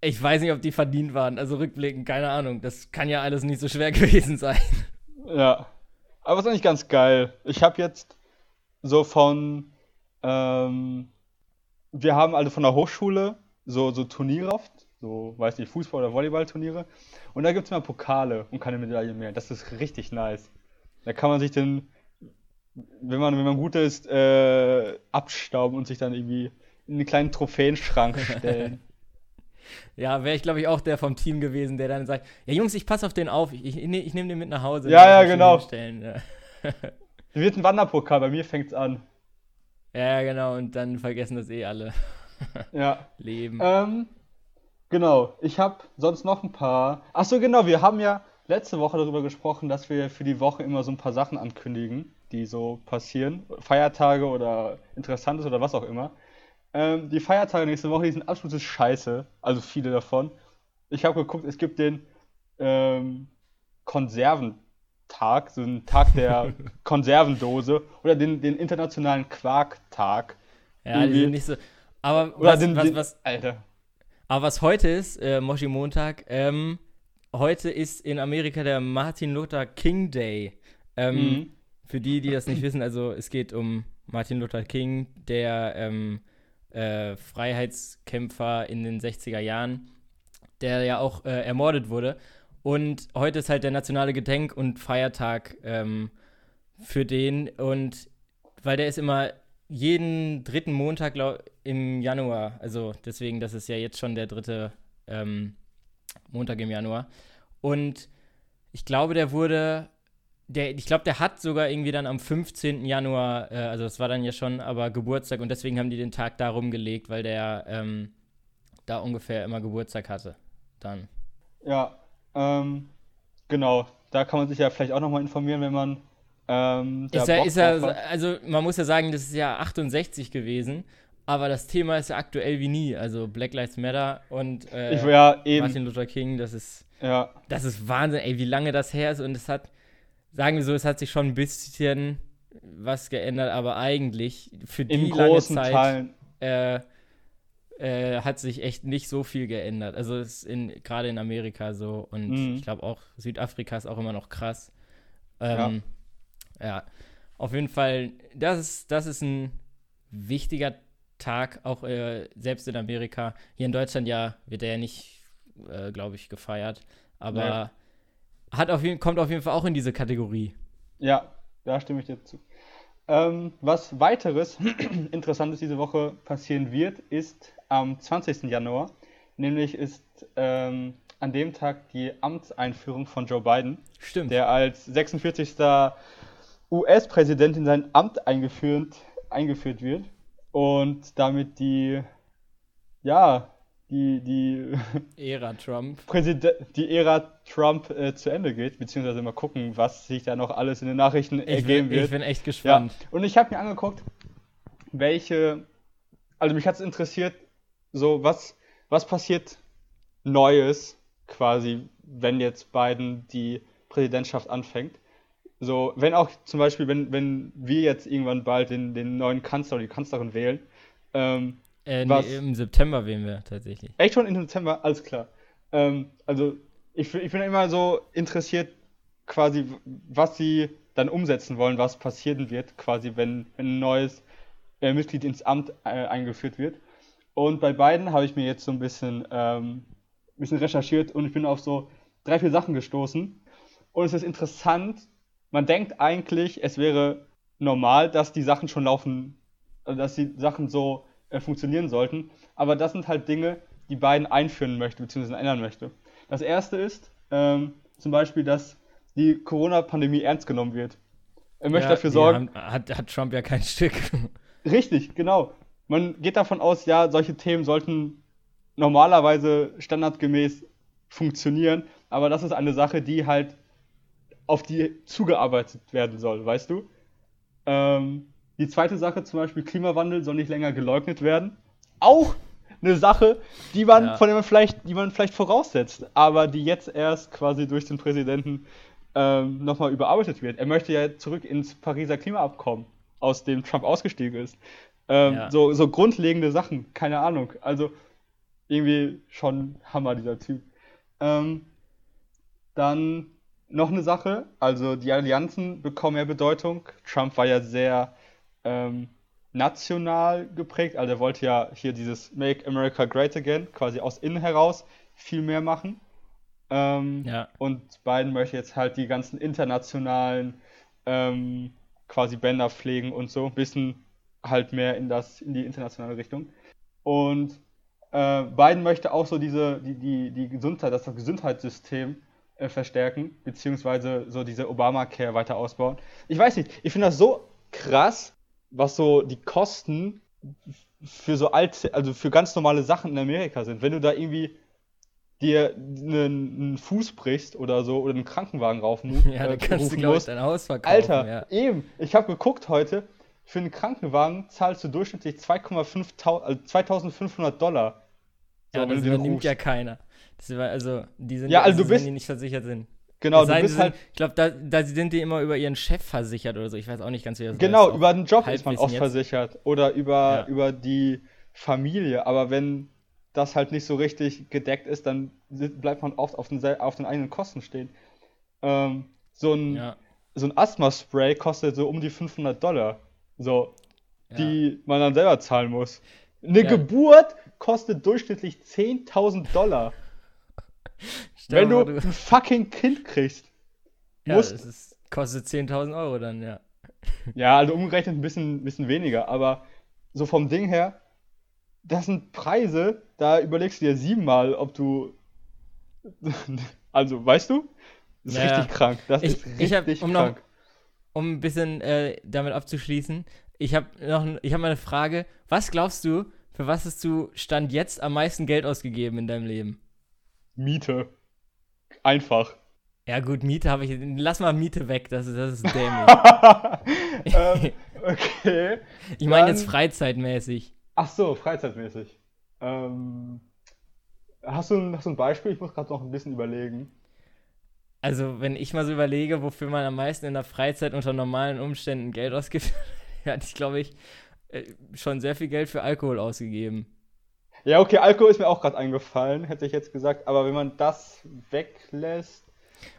ich weiß nicht, ob die verdient waren. Also rückblickend, keine Ahnung. Das kann ja alles nicht so schwer [LAUGHS] gewesen sein. Ja. Aber ist eigentlich ganz geil. Ich habe jetzt so von, ähm, wir haben also von der Hochschule so, so Turniere oft, so, weiß nicht, Fußball- oder Volleyballturniere. Und da gibt es immer Pokale und keine Medaillen mehr. Das ist richtig nice. Da kann man sich dann, wenn man, wenn man gut ist, äh, abstauben und sich dann irgendwie in einen kleinen Trophäenschrank stellen. [LAUGHS] Ja, wäre ich, glaube ich, auch der vom Team gewesen, der dann sagt, ja Jungs, ich passe auf den auf, ich, ich, ich, ne- nehme den mit nach Hause. Ja, ja, genau. hinstellen." Ja. Wird ein Wanderpokal, bei mir fängt's an. Ja, genau, und dann vergessen das eh alle. [LAUGHS] Ja. Leben. Ähm, genau. Ich habe sonst noch ein paar. Ach so, genau. Wir haben ja letzte Woche darüber gesprochen, dass wir für die Woche immer so ein paar Sachen ankündigen, die so passieren. Feiertage oder Interessantes oder was auch immer. Ähm, die Feiertage nächste Woche, die sind absolutes Scheiße. Also viele davon. Ich habe geguckt, es gibt den ähm, Konserventag, so einen Tag der [LAUGHS] Konservendose oder den, den internationalen Quarktag. Ja, die sind nicht so. Aber Oder was, den, was, was, Alter. aber was heute ist, äh, Moshi Montag, ähm, heute ist in Amerika der Martin Luther King Day. Ähm, Mhm. Für die, die das nicht wissen, also es geht um Martin Luther King, der ähm, äh, Freiheitskämpfer in den 60er Jahren, der ja auch äh, ermordet wurde. Und heute ist halt der nationale Gedenk- und Feiertag ähm, für den. Und weil der ist immer jeden dritten Montag glaub, im Januar. Also deswegen, das ist ja jetzt schon der dritte ähm, Montag im Januar. Und ich glaube, der wurde, der, ich glaube, der hat sogar irgendwie dann am 15. Januar, äh, also das war dann ja schon aber Geburtstag und deswegen haben die den Tag da rumgelegt, weil der ähm, da ungefähr immer Geburtstag hatte. Dann. Ja, ähm, genau. Da kann man sich ja vielleicht auch nochmal informieren, wenn man ähm, Ist er, ist er, also man muss ja sagen, das ist ja 68 gewesen, aber das Thema ist ja aktuell wie nie. Also Black Lives Matter und äh, Ich ja Martin Luther King, das ist, ja, das ist Wahnsinn, ey, wie lange das her ist und es hat, sagen wir so, es hat sich schon ein bisschen was geändert, aber eigentlich für die im lange Zeit Teilen. äh, äh, hat sich echt nicht so viel geändert. Also es ist in, gerade in Amerika so und Mhm. ich glaube auch Südafrika ist auch immer noch krass. Ähm, ja. auf jeden Fall, das ist, das ist ein wichtiger Tag, auch äh, selbst in Amerika. Hier in Deutschland ja wird der ja nicht, äh, glaube ich, gefeiert, aber hat auf jeden, kommt auf jeden Fall auch in diese Kategorie. Ja, da stimme ich dir zu. Ähm, was weiteres [CLEARS THROAT] Interessantes diese Woche passieren wird, ist am 20. Januar. Nämlich ist ähm, an dem Tag die Amtseinführung von Joe Biden, Stimmt. der als 46. US-Präsident in sein Amt eingeführt, eingeführt wird und damit die, ja, die, die [LAUGHS] Ära Trump. Präsident, die Ära Trump äh, zu Ende geht, beziehungsweise mal gucken, was sich da noch alles in den Nachrichten Ich ergeben bin, ich wird. bin echt Ja, gespannt. und ich habe mir angeguckt, welche, also mich hat es interessiert, so was, was passiert Neues quasi, wenn jetzt Biden die Präsidentschaft anfängt. So, wenn auch zum Beispiel, wenn, wenn wir jetzt irgendwann bald den, den neuen Kanzler oder die Kanzlerin wählen, ähm, Äh, nee, Was? Im September wählen wir tatsächlich. Echt schon im Dezember? Alles klar. Ähm, also, ich, bin- ich bin immer so interessiert, quasi, was sie dann umsetzen wollen, was passieren wird, quasi, wenn, wenn ein neues äh, Mitglied ins Amt äh, eingeführt wird. Und bei beiden habe ich mir jetzt so ein bisschen, ähm, ein bisschen recherchiert und ich bin auf so drei, vier Sachen gestoßen. Und es ist interessant, man denkt eigentlich, es wäre normal, dass die Sachen schon laufen, also dass die Sachen so äh, funktionieren sollten. Aber das sind halt Dinge, die Biden einführen möchte, beziehungsweise ändern möchte. Das erste ist ähm, zum Beispiel, dass die Corona-Pandemie ernst genommen wird. Er möchte Ja, dafür sorgen, Haben, hat, hat Trump ja kein Stück. Richtig, genau. Man geht davon aus, ja, solche Themen sollten normalerweise standardgemäß funktionieren, aber das ist eine Sache, die halt auf die zugearbeitet werden soll, weißt du? Ähm, die zweite Sache, zum Beispiel Klimawandel, soll nicht länger geleugnet werden. Auch eine Sache, die man, Ja. von der man vielleicht, die man vielleicht voraussetzt, aber die jetzt erst quasi durch den Präsidenten ähm, nochmal überarbeitet wird. Er möchte ja zurück ins Pariser Klimaabkommen, aus dem Trump ausgestiegen ist. Ähm, Ja. so, so grundlegende Sachen, keine Ahnung. Also irgendwie schon Hammer, dieser Typ. Ähm, dann noch eine Sache, also die Allianzen bekommen mehr Bedeutung. Trump war ja sehr ähm, national geprägt, also er wollte ja hier dieses Make America Great Again quasi aus innen heraus viel mehr machen. Ähm, Ja. Und Biden möchte jetzt halt die ganzen internationalen ähm, quasi Bänder pflegen und so, ein bisschen halt mehr in das, in die internationale Richtung. Und äh, Biden möchte auch so diese, die, die, die Gesundheit, das Gesundheitssystem äh, verstärken, beziehungsweise so diese Obamacare weiter ausbauen. Ich weiß nicht, ich finde das so krass, was so die Kosten für so alte, also für ganz normale Sachen in Amerika sind. Wenn du da irgendwie dir einen, Fuß brichst oder so oder einen Krankenwagen raufen, [LAUGHS] Ja, äh, kannst du, glaube ich, musst. dein Haus verkaufen. Alter, ja. eben. Ich habe geguckt heute, für einen Krankenwagen zahlst du durchschnittlich 2,5 Tau- also 2500 Dollar. So, Ja, wenn das übernimmt ja keiner. Das war, also, die sind Ja, also du wenn bist- die nicht versichert sind. Genau, du bist sie halt. sind, ich glaube, da, da sind die immer über ihren Chef versichert oder so. Ich weiß auch nicht ganz, wie das Genau, über den Job ist man oft jetzt. versichert. Oder über, Ja. über die Familie. Aber wenn das halt nicht so richtig gedeckt ist, dann bleibt man oft auf den, auf den eigenen Kosten stehen. Ähm, so ein, Ja, so ein Asthma-Spray kostet so um die 500 Dollar. So, ja. die man dann selber zahlen muss. Eine Ja. Geburt kostet durchschnittlich 10.000 Dollar. [LAUGHS] Wenn du mal, ein fucking Kind kriegst. ja, musst- das ist, kostet 10.000 Euro dann, ja. [LAUGHS] Ja, also umgerechnet ein bisschen, bisschen weniger, aber so vom Ding her, das sind Preise, da überlegst du dir siebenmal, ob du. [LAUGHS] Also, weißt du? Das ist Ja, ja. richtig krank. Das Ich- ist ich hab- richtig um noch- krank. Um ein bisschen äh, damit abzuschließen, ich habe noch ich hab mal eine Frage. Was glaubst du, für was hast du Stand jetzt am meisten Geld ausgegeben in deinem Leben? Miete. Einfach. Ja gut, Miete habe ich, lass mal Miete weg, das ist, das ist dämlich. [LAUGHS] ähm, okay. [LAUGHS] Ich meine jetzt freizeitmäßig. Ach so, freizeitmäßig. Ähm, hast, du, ein- hast du ein Beispiel? Ich muss gerade noch ein bisschen überlegen. Also, wenn ich mal so überlege, wofür man am meisten in der Freizeit unter normalen Umständen Geld ausgibt, [LAUGHS] hatte ich, glaube ich, äh, schon sehr viel Geld für Alkohol ausgegeben. Ja, okay, Alkohol ist mir auch gerade eingefallen, hätte ich jetzt gesagt, aber wenn man das weglässt.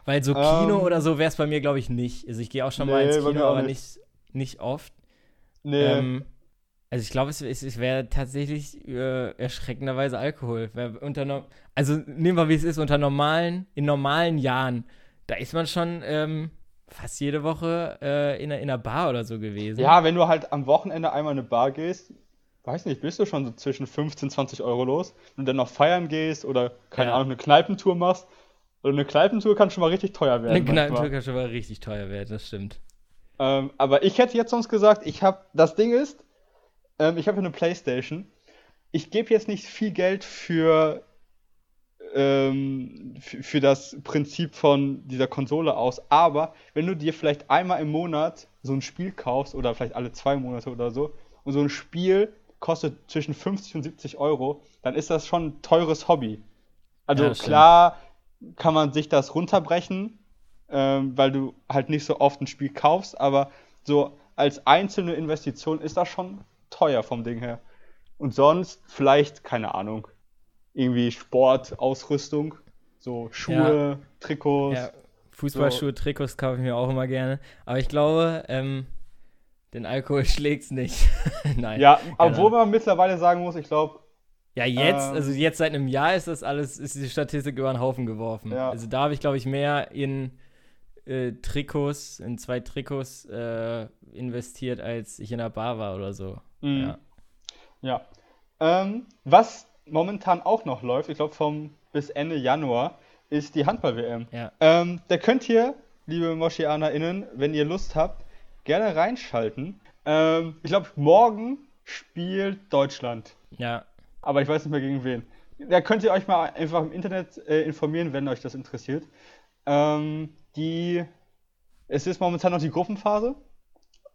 Weil so Kino Ähm, oder so wäre es bei mir, glaube ich, nicht. Also ich gehe auch schon mal Nee, ins bei mir Kino, aber nicht. nicht, nicht oft. Nee. Ähm, also ich glaube, es, es, es wäre tatsächlich äh, erschreckenderweise Alkohol. Unter, no- also nehmen wir, wie es ist, unter normalen, in normalen Jahren, da ist man schon ähm, fast jede Woche äh, in, einer, in einer Bar oder so gewesen. Ja, wenn du halt am Wochenende einmal in eine Bar gehst, weiß nicht, bist du schon so zwischen 15, 20 Euro los. Und dann noch feiern gehst oder, keine Ja. Ahnung, eine Kneipentour machst. Und eine Kneipentour kann schon mal richtig teuer werden. Eine manchmal. Kneipentour kann schon mal richtig teuer werden, das stimmt. Ähm, aber ich hätte jetzt sonst gesagt, ich habe, das Ding ist, ähm, ich habe eine Playstation. Ich gebe jetzt nicht viel Geld für, ähm, für, das Prinzip von dieser Konsole aus, aber wenn du dir vielleicht einmal im Monat so ein Spiel kaufst oder vielleicht alle zwei Monate oder so und so ein Spiel kostet zwischen 50 und 70 Euro, dann ist das schon ein teures Hobby. Also Ja, stimmt. klar kann man sich das runterbrechen, ähm, weil du halt nicht so oft ein Spiel kaufst, aber so als einzelne Investition ist das schon teuer vom Ding her. Und sonst vielleicht, keine Ahnung, irgendwie Sport, Ausrüstung, so Schuhe, Trikots. Ja, Fußballschuhe, Trikots kaufe ich mir auch immer gerne. Aber ich glaube, ähm, den Alkohol [LAUGHS] schlägt's nicht. [LAUGHS] Nein. Ja, obwohl man mittlerweile sagen muss, ich glaube, Ja, jetzt, Ähm, also jetzt seit einem Jahr ist das alles, ist die Statistik über den Haufen geworfen. Ja. Also da habe ich, glaube ich, mehr in äh, Trikots, in zwei Trikots äh, investiert, als ich in der Bar war oder so. Mhm. Ja. Ja. Ähm, was momentan auch noch läuft, ich glaube vom bis Ende Januar, ist die Handball-WM. Ja. Ähm, da könnt ihr, liebe MoschianerInnen, wenn ihr Lust habt, gerne reinschalten. Ähm, ich glaube, morgen spielt Deutschland. Ja. Aber ich weiß nicht mehr gegen wen. Da könnt ihr euch mal einfach im Internet äh, informieren, wenn euch das interessiert. Ähm, die, es ist momentan noch die Gruppenphase.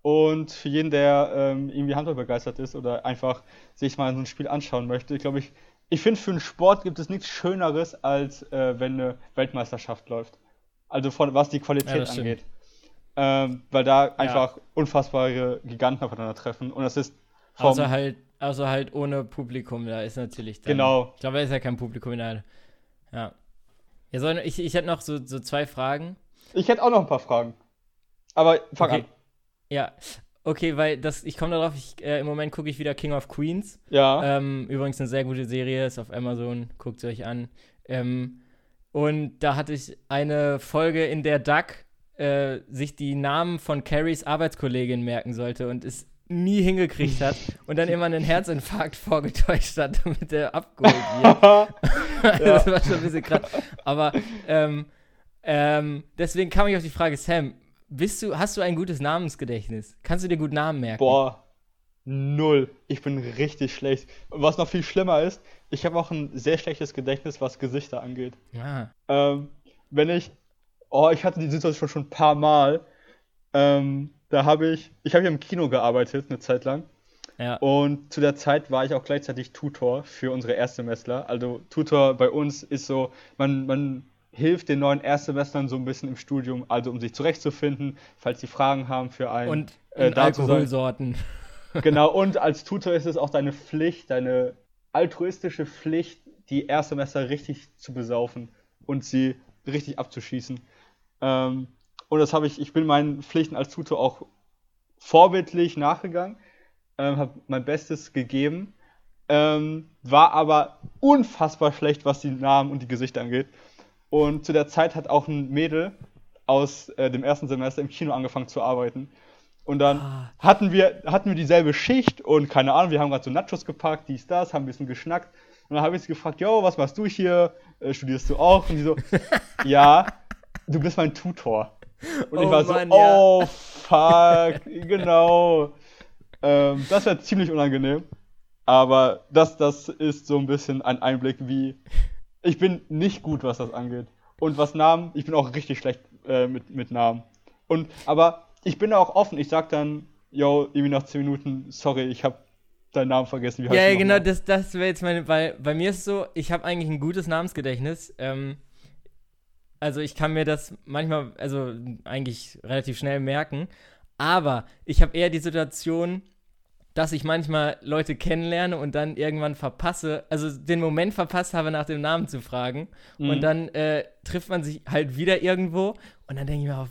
Und für jeden, der ähm, irgendwie Handball begeistert ist oder einfach sich mal so ein Spiel anschauen möchte, ich glaube, ich, ich finde, für einen Sport gibt es nichts Schöneres, als äh, wenn eine Weltmeisterschaft läuft. Also von was die Ja, Qualität stimmt. angeht. Ähm, weil da einfach unfassbare Giganten aufeinandertreffen. Und das ist vom, Außer halt, außer halt ohne Publikum, da ist natürlich dann, Genau. Ich glaube, da ist ja kein Publikum in der. Ja. ja soll, ich, ich hätte noch so, so zwei Fragen. Ich hätte auch noch ein paar Fragen. Aber fang Okay. an. Ja. Okay, weil das, ich komme darauf, ich, äh, im Moment gucke ich wieder King of Queens. Ja. Ähm, übrigens eine sehr gute Serie, ist auf Amazon, guckt sie euch an. Ähm, und da hatte ich eine Folge, in der Duck äh, sich die Namen von Carries Arbeitskollegin merken sollte und es nie hingekriegt hat [LAUGHS] und dann immer einen Herzinfarkt vorgetäuscht hat, [LAUGHS] damit er abgeholt wird. [LAUGHS] das war schon ein bisschen krass. Aber ähm, ähm, deswegen kam ich auf die Frage, Sam, bist du, hast du ein gutes Namensgedächtnis? Kannst du dir gut Namen merken? Boah, null. Ich bin richtig schlecht. Und was noch viel schlimmer ist, ich habe auch ein sehr schlechtes Gedächtnis, was Gesichter angeht. Ah, Ähm, wenn ich, oh, ich hatte die Situation schon ein paar Mal. Ähm, da habe ich, ich habe hier im Kino gearbeitet eine Zeit lang. Ja. Und zu der Zeit war ich auch gleichzeitig Tutor für unsere Erstsemestler. Also Tutor bei uns ist so, man, man hilft den neuen Erstsemestern so ein bisschen im Studium, also um sich zurechtzufinden, falls sie Fragen haben für einen. Und äh. Alkoholsorten. [LAUGHS] Genau, [LAUGHS] und als Tutor ist es auch deine Pflicht, deine altruistische Pflicht, die Erstsemester richtig zu besaufen und sie richtig abzuschießen. Ähm, und das habe ich, ich bin meinen Pflichten als Tutor auch vorbildlich nachgegangen, ähm, habe mein Bestes gegeben, ähm, war aber unfassbar schlecht, was die Namen und die Gesichter angeht. Und zu der Zeit hat auch ein Mädel aus äh, dem ersten Semester im Kino angefangen zu arbeiten. Und dann Ah. hatten wir, hatten wir dieselbe Schicht und keine Ahnung, wir haben gerade so Nachos gepackt, dies, das, haben ein bisschen geschnackt. Und dann habe ich sie gefragt, yo, was machst du hier? Äh, studierst du auch? Und die so, [LAUGHS] ja, du bist mein Tutor. Und ich Oh war so, Mann, ja. oh, fuck, [LAUGHS] genau. Ähm, das wäre ziemlich unangenehm. Aber das, das ist so ein bisschen ein Einblick, wie ich bin nicht gut, was das angeht. Und was Namen, ich bin auch richtig schlecht äh, mit, mit Namen. Und, aber ich bin da auch offen. Ich sag dann, yo, irgendwie nach 10 Minuten, sorry, ich habe deinen Namen vergessen. Ja, ja, genau, das, das wäre jetzt meine, weil bei mir ist es so, ich habe eigentlich ein gutes Namensgedächtnis. Ähm, also ich kann mir das manchmal, also eigentlich relativ schnell merken, aber ich habe eher die Situation, dass ich manchmal Leute kennenlerne und dann irgendwann verpasse, also den Moment verpasst habe, nach dem Namen zu fragen. Mhm. Und dann äh, trifft man sich halt wieder irgendwo und dann denke ich mir, auch,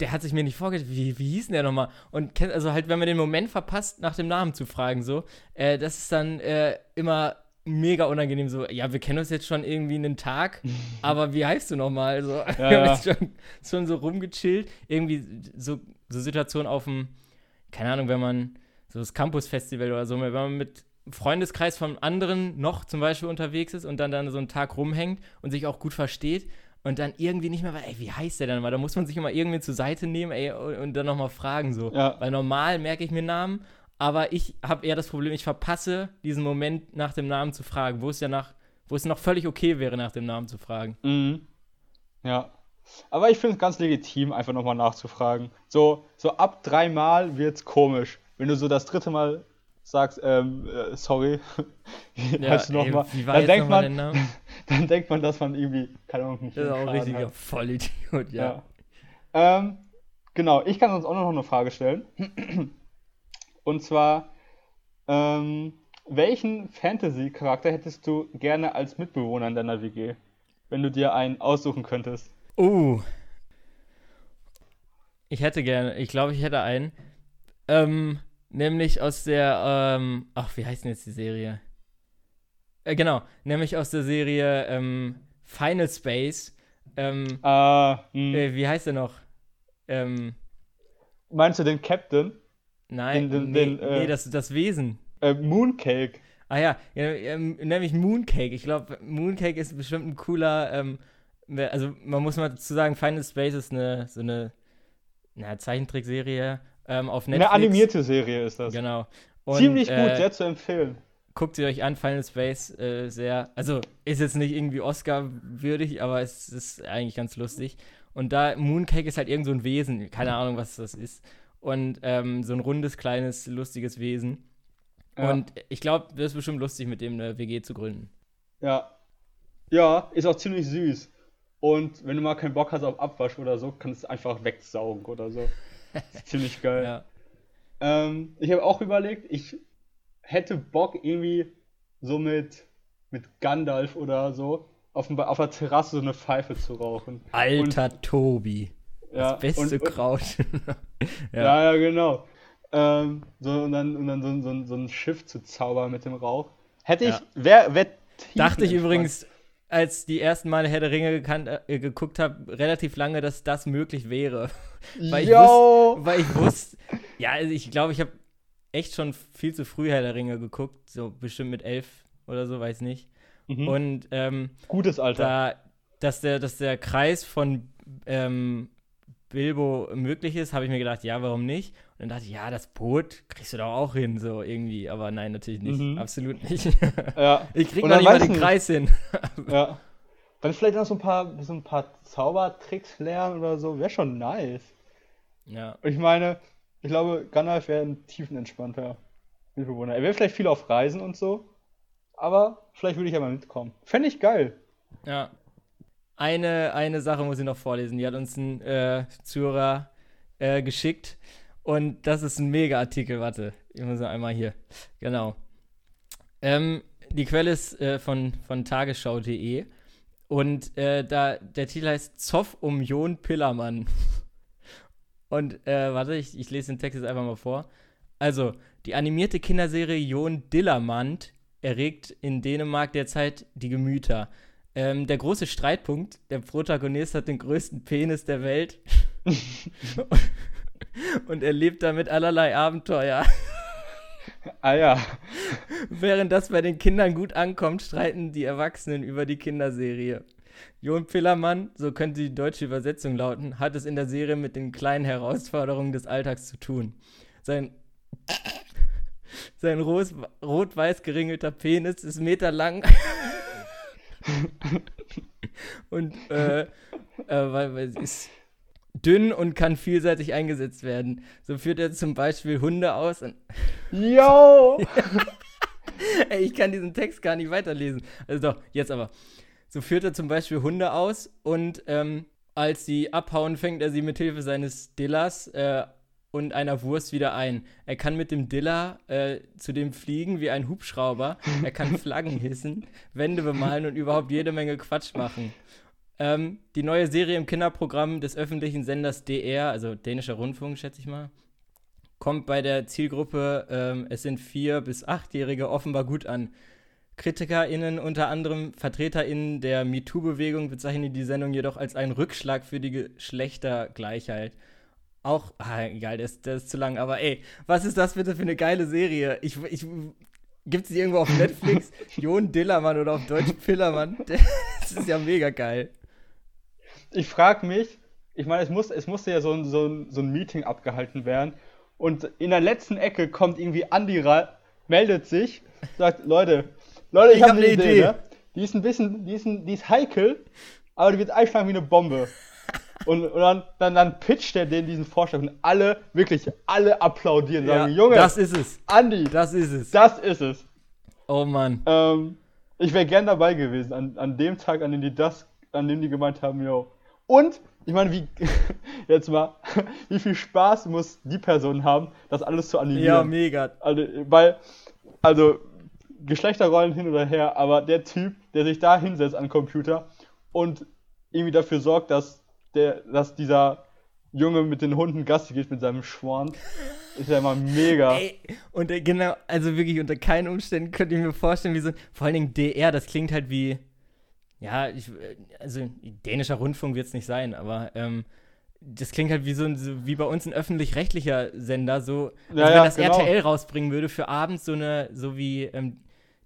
der hat sich mir nicht vorgestellt, wie, wie hieß denn der nochmal? Und kennt, also halt, wenn man den Moment verpasst, nach dem Namen zu fragen, so, äh, das ist dann äh, immer mega unangenehm, so, ja, wir kennen uns jetzt schon irgendwie einen Tag, [LAUGHS] aber wie heißt du nochmal? So, haben ja. [LAUGHS] jetzt schon, schon so rumgechillt, irgendwie so, so Situationen auf dem, keine Ahnung, wenn man so das Campus-Festival oder so, wenn man mit Freundeskreis von anderen noch zum Beispiel unterwegs ist und dann, dann so einen Tag rumhängt und sich auch gut versteht und dann irgendwie nicht mehr, weiß, ey, wie heißt der denn mal? Da muss man sich immer irgendwie zur Seite nehmen, ey, und, und dann nochmal fragen, so. Ja. Weil normal merke ich mir Namen, aber ich habe eher das Problem, ich verpasse diesen Moment nach dem Namen zu fragen, wo es ja nach, wo es noch völlig okay wäre, nach dem Namen zu fragen. Mhm. Ja. Aber ich finde es ganz legitim, einfach nochmal nachzufragen. So, so ab dreimal wird's komisch. Wenn du so das dritte Mal sagst, ähm, äh, sorry, [LAUGHS] Ja, ey, nochmal? wie war Dann denkt man, [LAUGHS] dann denkt man, dass man irgendwie, keine Ahnung, nicht Das ist auch ein richtiger hat. Vollidiot, ja. Ja. Ähm, genau, ich kann uns auch noch eine Frage stellen. [CLEARS THROAT] Und zwar, ähm, welchen Fantasy-Charakter hättest du gerne als Mitbewohner in deiner WG? Wenn du dir einen aussuchen könntest. Uh. Ich hätte gerne, ich glaube, ich hätte einen. Ähm, nämlich aus der, ähm, ach, wie heißt denn jetzt die Serie? Äh, genau, nämlich aus der Serie ähm, Final Space. Ähm, Äh, hm. äh, wie heißt der noch? Ähm, Meinst du den Captain? nein, Den- den- nee, den, äh, nee, das, das Wesen. Äh, Mooncake. Ah ja, ja ähm, nämlich Mooncake. Ich glaube, Mooncake ist bestimmt ein cooler, ähm, also man muss mal dazu sagen, Final Space ist eine, so eine, na, Zeichentrickserie ähm, auf Netflix. Eine animierte Serie ist das. Genau. Und, Ziemlich gut, äh, sehr zu empfehlen. Guckt sie euch an, Final Space, äh, sehr, also ist jetzt nicht irgendwie Oscar-würdig, aber es ist eigentlich ganz lustig. Und da, Mooncake ist halt irgend so ein Wesen, keine Ahnung, was das ist. Und ähm, so ein rundes, kleines, lustiges Wesen. Ja. Und ich glaube, das ist bestimmt lustig, mit dem eine WG zu gründen. Ja. Ja, ist auch ziemlich süß. Und wenn du mal keinen Bock hast auf Abwasch oder so, kannst du es einfach wegsaugen oder so. [LAUGHS] Ziemlich geil. Ja. Ähm, ich habe auch überlegt, ich hätte Bock irgendwie so mit, mit Gandalf oder so auf, Ba- auf der Terrasse so eine Pfeife zu rauchen. Alter Tobi. Ja, Das beste und, und, Kraut. [LAUGHS] ja. Ja, ja, genau. Ähm, so, und dann, und dann so, so, so ein Schiff zu zaubern mit dem Rauch. Hätte ich, Ja. wer, wer Dachte ich tiefenentspannt. übrigens, als die ersten Male Herr der Ringe gekannt, äh, geguckt habe, relativ lange, dass das möglich wäre. [LAUGHS] Weil ich, wusste, weil ich wusste, ja, also ich glaube, ich habe echt schon viel zu früh Herr der Ringe geguckt, so bestimmt mit elf oder so, weiß nicht. Mhm. Und ähm, Gutes Alter. da, dass der, dass der Kreis von ähm, Bilbo möglich ist, habe ich mir gedacht, ja, warum nicht? Und dann dachte ich, ja, das Boot kriegst du doch auch hin, so irgendwie. Aber nein, natürlich nicht. Mhm. Absolut nicht. [LAUGHS] Ja. [LAUGHS] ich krieg noch nicht mal den ich Kreis hin. [LAUGHS] Ja. Dann vielleicht noch so ein paar, so ein paar Zaubertricks lernen oder so. Wäre schon nice. ja. Ich meine, ich glaube, Gandalf wäre ein tiefenentspannter. Mitbewohner. Er wäre vielleicht viel auf Reisen und so, aber vielleicht würde ich ja mal mitkommen. Fände ich geil. Ja. Eine, eine Sache muss ich noch vorlesen. Die hat uns ein äh, Zuhörer äh, geschickt. Und das ist ein Mega-Artikel. Warte, ich muss einmal hier. Genau. Ähm, die Quelle ist äh, von, von tagesschau.de. Und äh, da, der Titel heißt Zoff um Jon Pillermann. [LAUGHS] Und äh, warte, ich, ich lese den Text jetzt einfach mal vor. Also, die animierte Kinderserie Jon Dillermand erregt in Dänemark derzeit die Gemüter. Ähm, der große Streitpunkt, der Protagonist hat den größten Penis der Welt [LAUGHS] und erlebt damit allerlei Abenteuer. Ah ja. Während das bei den Kindern gut ankommt, streiten die Erwachsenen über die Kinderserie. Jon Pillermann, so könnte die deutsche Übersetzung lauten, hat es in der Serie mit den kleinen Herausforderungen des Alltags zu tun. Sein, [LAUGHS] sein rot-weiß geringelter Penis ist meterlang und äh, äh, weil, weil ist dünn und kann vielseitig eingesetzt werden. So führt er zum Beispiel Hunde aus. Und Yo! [LAUGHS] Ey, ich kann diesen Text gar nicht weiterlesen. Also doch, jetzt aber. So führt er zum Beispiel Hunde aus und ähm, als sie abhauen, fängt er sie mit Hilfe seines Dillers äh, und einer Wurst wieder ein. Er kann mit dem Diller äh, zudem fliegen wie ein Hubschrauber. Er kann [LAUGHS] Flaggen hissen, Wände bemalen und überhaupt jede Menge Quatsch machen. Ähm, die neue Serie im Kinderprogramm des öffentlichen Senders DR, also dänischer Rundfunk, schätze ich mal, kommt bei der Zielgruppe, ähm, es sind vier- bis achtjährige, offenbar gut an. KritikerInnen, unter anderem VertreterInnen der MeToo-Bewegung, bezeichnen die Sendung jedoch als einen Rückschlag für die Geschlechtergleichheit. Auch, ah, egal, das, das ist zu lang, aber ey, was ist das bitte für eine geile Serie? Ich, ich, Gibt es die irgendwo auf Netflix? [LAUGHS] Jon Dillermann oder auf Deutsch Pillermann? [LAUGHS] Das ist ja mega geil. Ich frage mich, ich meine, es, muss, es musste ja so ein, so, ein, so ein Meeting abgehalten werden. Und in der letzten Ecke kommt irgendwie Andi rein, meldet sich, sagt, Leute, Leute, ich, ich habe hab eine Idee. Idee. Ne? Die ist ein bisschen, die ist, ein, die ist heikel, aber die wird einschlagen wie eine Bombe. Und, und dann, dann, dann pitcht er denen diesen Vorschlag und alle, wirklich alle applaudieren, sagen, ja, Junge, das ist es. Andi, das ist es. Das ist es. Oh Mann. Ähm, ich wäre gern dabei gewesen, an, an dem Tag, an dem die das, an dem die gemeint haben, yo. Und, ich meine, wie, [LAUGHS] jetzt mal, [LAUGHS] wie viel Spaß muss die Person haben, das alles zu animieren? Ja, mega. Also, weil, also, Geschlechterrollen hin oder her, aber der Typ, der sich da hinsetzt an den Computer und irgendwie dafür sorgt, dass der, dass dieser Junge mit den Hunden Gassi geht mit seinem Schwan. Ist ja immer mega. Ey, und äh, genau, also wirklich unter keinen Umständen könnte ich mir vorstellen, wie so, vor allen Dingen DR, das klingt halt wie, ja, ich, äh, also dänischer Rundfunk wird es nicht sein, aber ähm, das klingt halt wie so, so wie bei uns ein öffentlich-rechtlicher Sender, so, also ja, wenn das genau. RTL rausbringen würde für abends so eine, so wie ähm,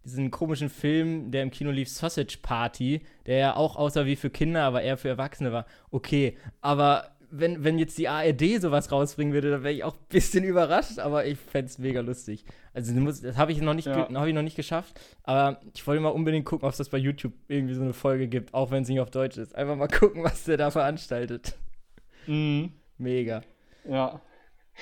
diesen komischen Film, der im Kino lief, Sausage Party, der ja auch aussah wie für Kinder, aber eher für Erwachsene war. Okay, aber wenn, wenn jetzt die ARD sowas rausbringen würde, dann wäre ich auch ein bisschen [LAUGHS] überrascht, aber ich fände es mega lustig. Also das habe ich, noch nicht ja. hab ich noch nicht geschafft, aber ich wollte mal unbedingt gucken, ob es das bei YouTube irgendwie so eine Folge gibt, auch wenn es nicht auf Deutsch ist. Einfach mal gucken, was der da veranstaltet. Mhm. Mega. Ja.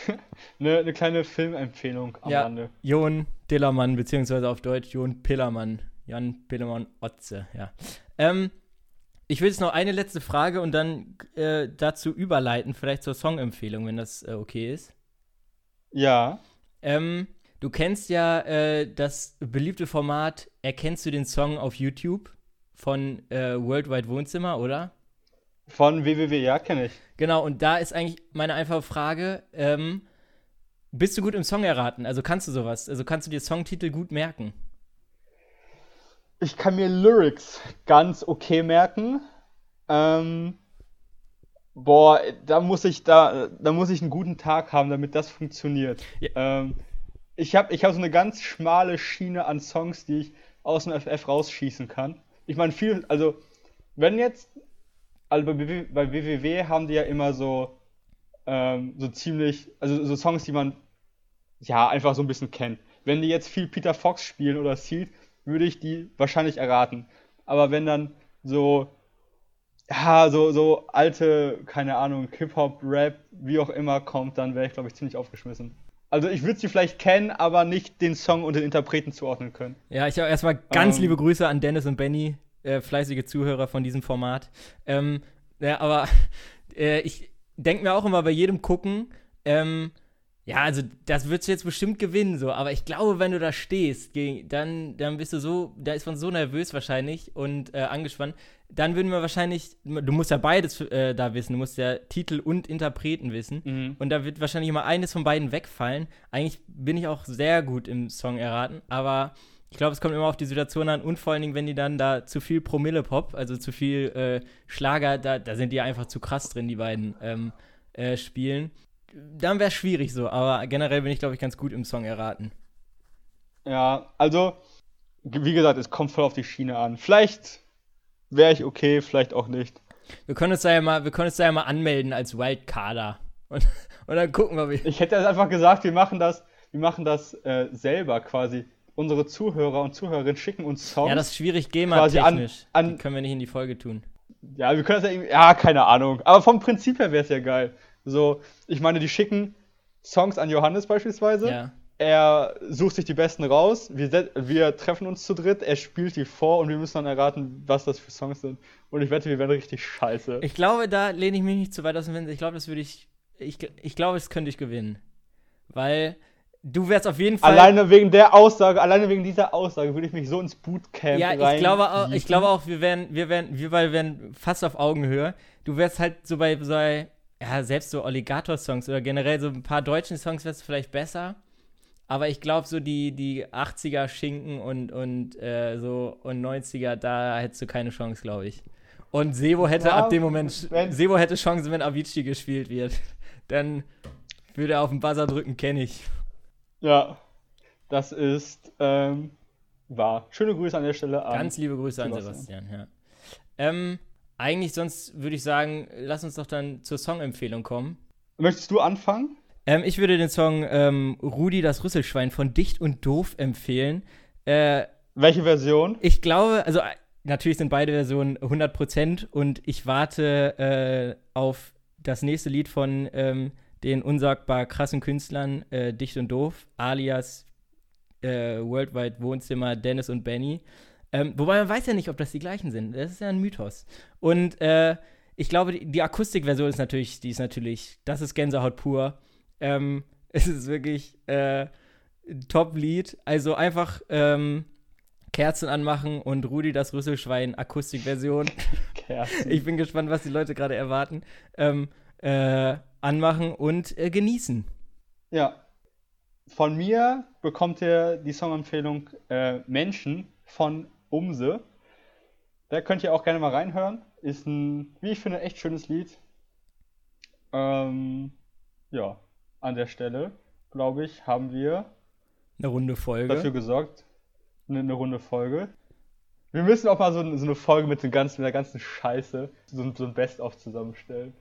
[LAUGHS] eine, eine kleine Filmempfehlung am ja, Rande. Jon Dillermann, beziehungsweise auf Deutsch Jon Pillermann. Jan Pillermann Otze, ja. Ähm, ich will jetzt noch eine letzte Frage und dann äh, dazu überleiten, vielleicht zur Songempfehlung, wenn das äh, okay ist. Ja. Ähm, du kennst ja äh, das beliebte Format Erkennst du den Song auf YouTube von äh, Worldwide Wohnzimmer, oder? Von www, ja, kenne ich. Genau, und da ist eigentlich meine einfache Frage, ähm, bist du gut im Song erraten? Also kannst du sowas? Also kannst du dir Songtitel gut merken? Ich kann mir Lyrics ganz okay merken. Ähm, boah, da muss ich da, da muss ich einen guten Tag haben, damit das funktioniert. Ja. Ähm, ich habe ich hab so eine ganz schmale Schiene an Songs, die ich aus dem FF rausschießen kann. Ich meine, viel, also wenn jetzt also bei, bei WWW haben die ja immer so, ähm, so ziemlich, also so Songs, die man ja einfach so ein bisschen kennt. Wenn die jetzt viel Peter Fox spielen oder Seed, würde ich die wahrscheinlich erraten. Aber wenn dann so, ja, so, so alte, keine Ahnung, Hip-Hop, Rap, wie auch immer kommt, dann wäre ich, glaube ich, ziemlich aufgeschmissen. Also ich würde sie vielleicht kennen, aber nicht den Song und den Interpreten zuordnen können. Ja, ich habe erstmal ganz Ähm. liebe Grüße an Dennis und Benny, äh, fleißige Zuhörer von diesem Format. Ähm, ja, aber [LAUGHS] äh, ich denke mir auch immer bei jedem Gucken, ähm, ja, also das würdest du jetzt bestimmt gewinnen, so, aber ich glaube, wenn du da stehst, dann, dann bist du so, da ist man so nervös wahrscheinlich und äh, angespannt, dann würden wir wahrscheinlich, du musst ja beides äh, da wissen, du musst ja Titel und Interpreten wissen. Mhm. Und da wird wahrscheinlich immer eines von beiden wegfallen. Eigentlich bin ich auch sehr gut im Song erraten, aber ich glaube, es kommt immer auf die Situation an und vor allen Dingen, wenn die dann da zu viel Promille-Pop, also zu viel äh, Schlager, da, da sind die einfach zu krass drin, die beiden ähm, äh, spielen. Dann wäre es schwierig so, aber generell bin ich, glaube ich, ganz gut im Song erraten. Ja, also, wie gesagt, es kommt voll auf die Schiene an. Vielleicht wäre ich okay, vielleicht auch nicht. Wir können uns da ja mal, wir können uns da ja mal anmelden als Wildcarder. [LAUGHS] Und, und dann gucken wir, wie. Ich hätte jetzt einfach gesagt, wir machen das, wir machen das äh, selber quasi. Unsere Zuhörer und Zuhörerinnen schicken uns Songs. Ja, das ist schwierig GEMA-technisch. können wir nicht in die Folge tun. Ja, wir können das ja irgendwie. Ja, keine Ahnung. Aber vom Prinzip her wäre es ja geil. So, ich meine, die schicken Songs an Johannes beispielsweise. Ja. Er sucht sich die besten raus. Wir, wir treffen uns zu dritt. Er spielt die vor und wir müssen dann erraten, was das für Songs sind. Und ich wette, wir werden richtig scheiße. Ich glaube, da lehne ich mich nicht zu weit aus dem Fenster. Ich glaube, das würde ich, ich. Ich glaube, das könnte ich gewinnen. Weil du wärst auf jeden Fall. alleine wegen der Aussage, alleine wegen dieser Aussage würde ich mich so ins Bootcamp ja, ich glaube auch, ich glaube auch, wir wären, wir wären, wir beide wären fast auf Augenhöhe. Du wärst halt so bei, so bei ja, selbst so Alligator-Songs oder generell so ein paar deutschen Songs wärst du vielleicht besser. Aber ich glaube, so die, die 80er Schinken und, und äh, so und 90er, da hättest du keine Chance, glaube ich. Und Sebo hätte Ja, ab dem Moment, wenn- Sebo hätte Chancen, wenn Avicii gespielt wird. Dann würde er auf den Buzzer drücken, kenne ich. Ja, das ist ähm, wahr. Schöne Grüße an der Stelle an. Ganz liebe Grüße an Sebastian. Ja. Ähm, eigentlich sonst würde ich sagen, lass uns doch dann zur Songempfehlung kommen. Möchtest du anfangen? Ähm, ich würde den Song ähm, Rudi das Rüsselschwein von Dicht und Doof empfehlen. Äh, Welche Version? ich glaube, also äh, natürlich sind beide Versionen 100% und ich warte äh, auf das nächste Lied von ähm, den unsagbar krassen Künstlern äh, Dicht und Doof, alias äh, Worldwide Wohnzimmer Dennis und Benny. Ähm, wobei man weiß ja nicht, ob das die gleichen sind. Das ist ja ein Mythos. Und äh, ich glaube, die, die Akustikversion ist natürlich, die ist natürlich, das ist Gänsehaut pur. Ähm, [LAUGHS] es ist wirklich äh, ein Top-Lied. Also einfach ähm, Kerzen anmachen und Rudi das Rüsselschwein Akustikversion. [LAUGHS] Ich bin gespannt, was die Leute gerade erwarten. Ähm, äh, anmachen und äh, genießen. Ja. Von mir bekommt ihr die Songempfehlung äh, Menschen von Umse. Da könnt ihr auch gerne mal reinhören. Ist ein, wie ich finde, echt schönes Lied. Ähm, ja, an der Stelle, glaube ich, haben wir Eine runde Folge. dafür gesorgt. Eine, eine runde Folge. Wir müssen auch mal so, so eine Folge mit, den ganzen, mit der ganzen Scheiße, so, ein- so ein Best-of zusammenstellen.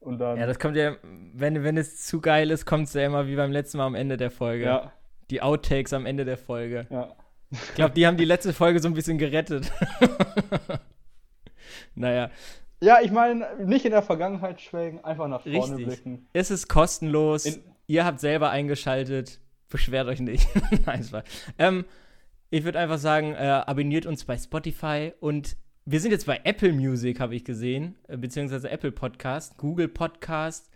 Und dann. ja, das kommt ja, wenn, wenn es zu geil ist, kommt es ja immer wie beim letzten Mal am Ende der Folge. ja, Die Outtakes am Ende der Folge. ja. Ich glaube, die haben die letzte Folge so ein bisschen gerettet. [LAUGHS] naja, Ja, ich meine, nicht in der Vergangenheit schwelgen, einfach nach vorne Richtig. blicken. es ist kostenlos. In- Ihr habt selber eingeschaltet. Beschwert euch nicht. [LAUGHS] Nein, es war. Ähm, ich würde einfach sagen, äh, abonniert uns bei Spotify und wir sind jetzt bei Apple Music, habe ich gesehen, äh, beziehungsweise Apple Podcast, Google Podcast.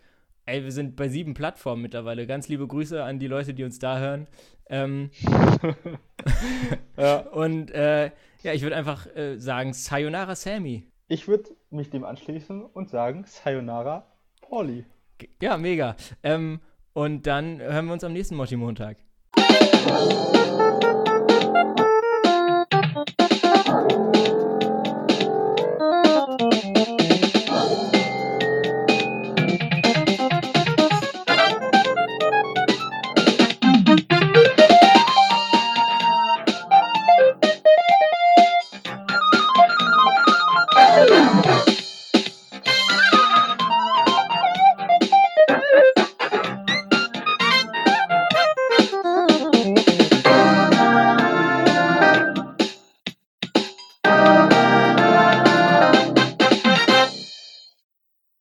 Ey, wir sind bei sieben Plattformen mittlerweile. Ganz liebe Grüße an die Leute, die uns da hören. Ähm, [LAUGHS] Ja. [LAUGHS] und äh, ja, ich würde einfach äh, sagen, Sayonara Sammy. Ich würde mich dem anschließen und sagen, Sayonara, Pauli. Ja, mega. Ähm, und dann hören wir uns am nächsten Motti-Montag.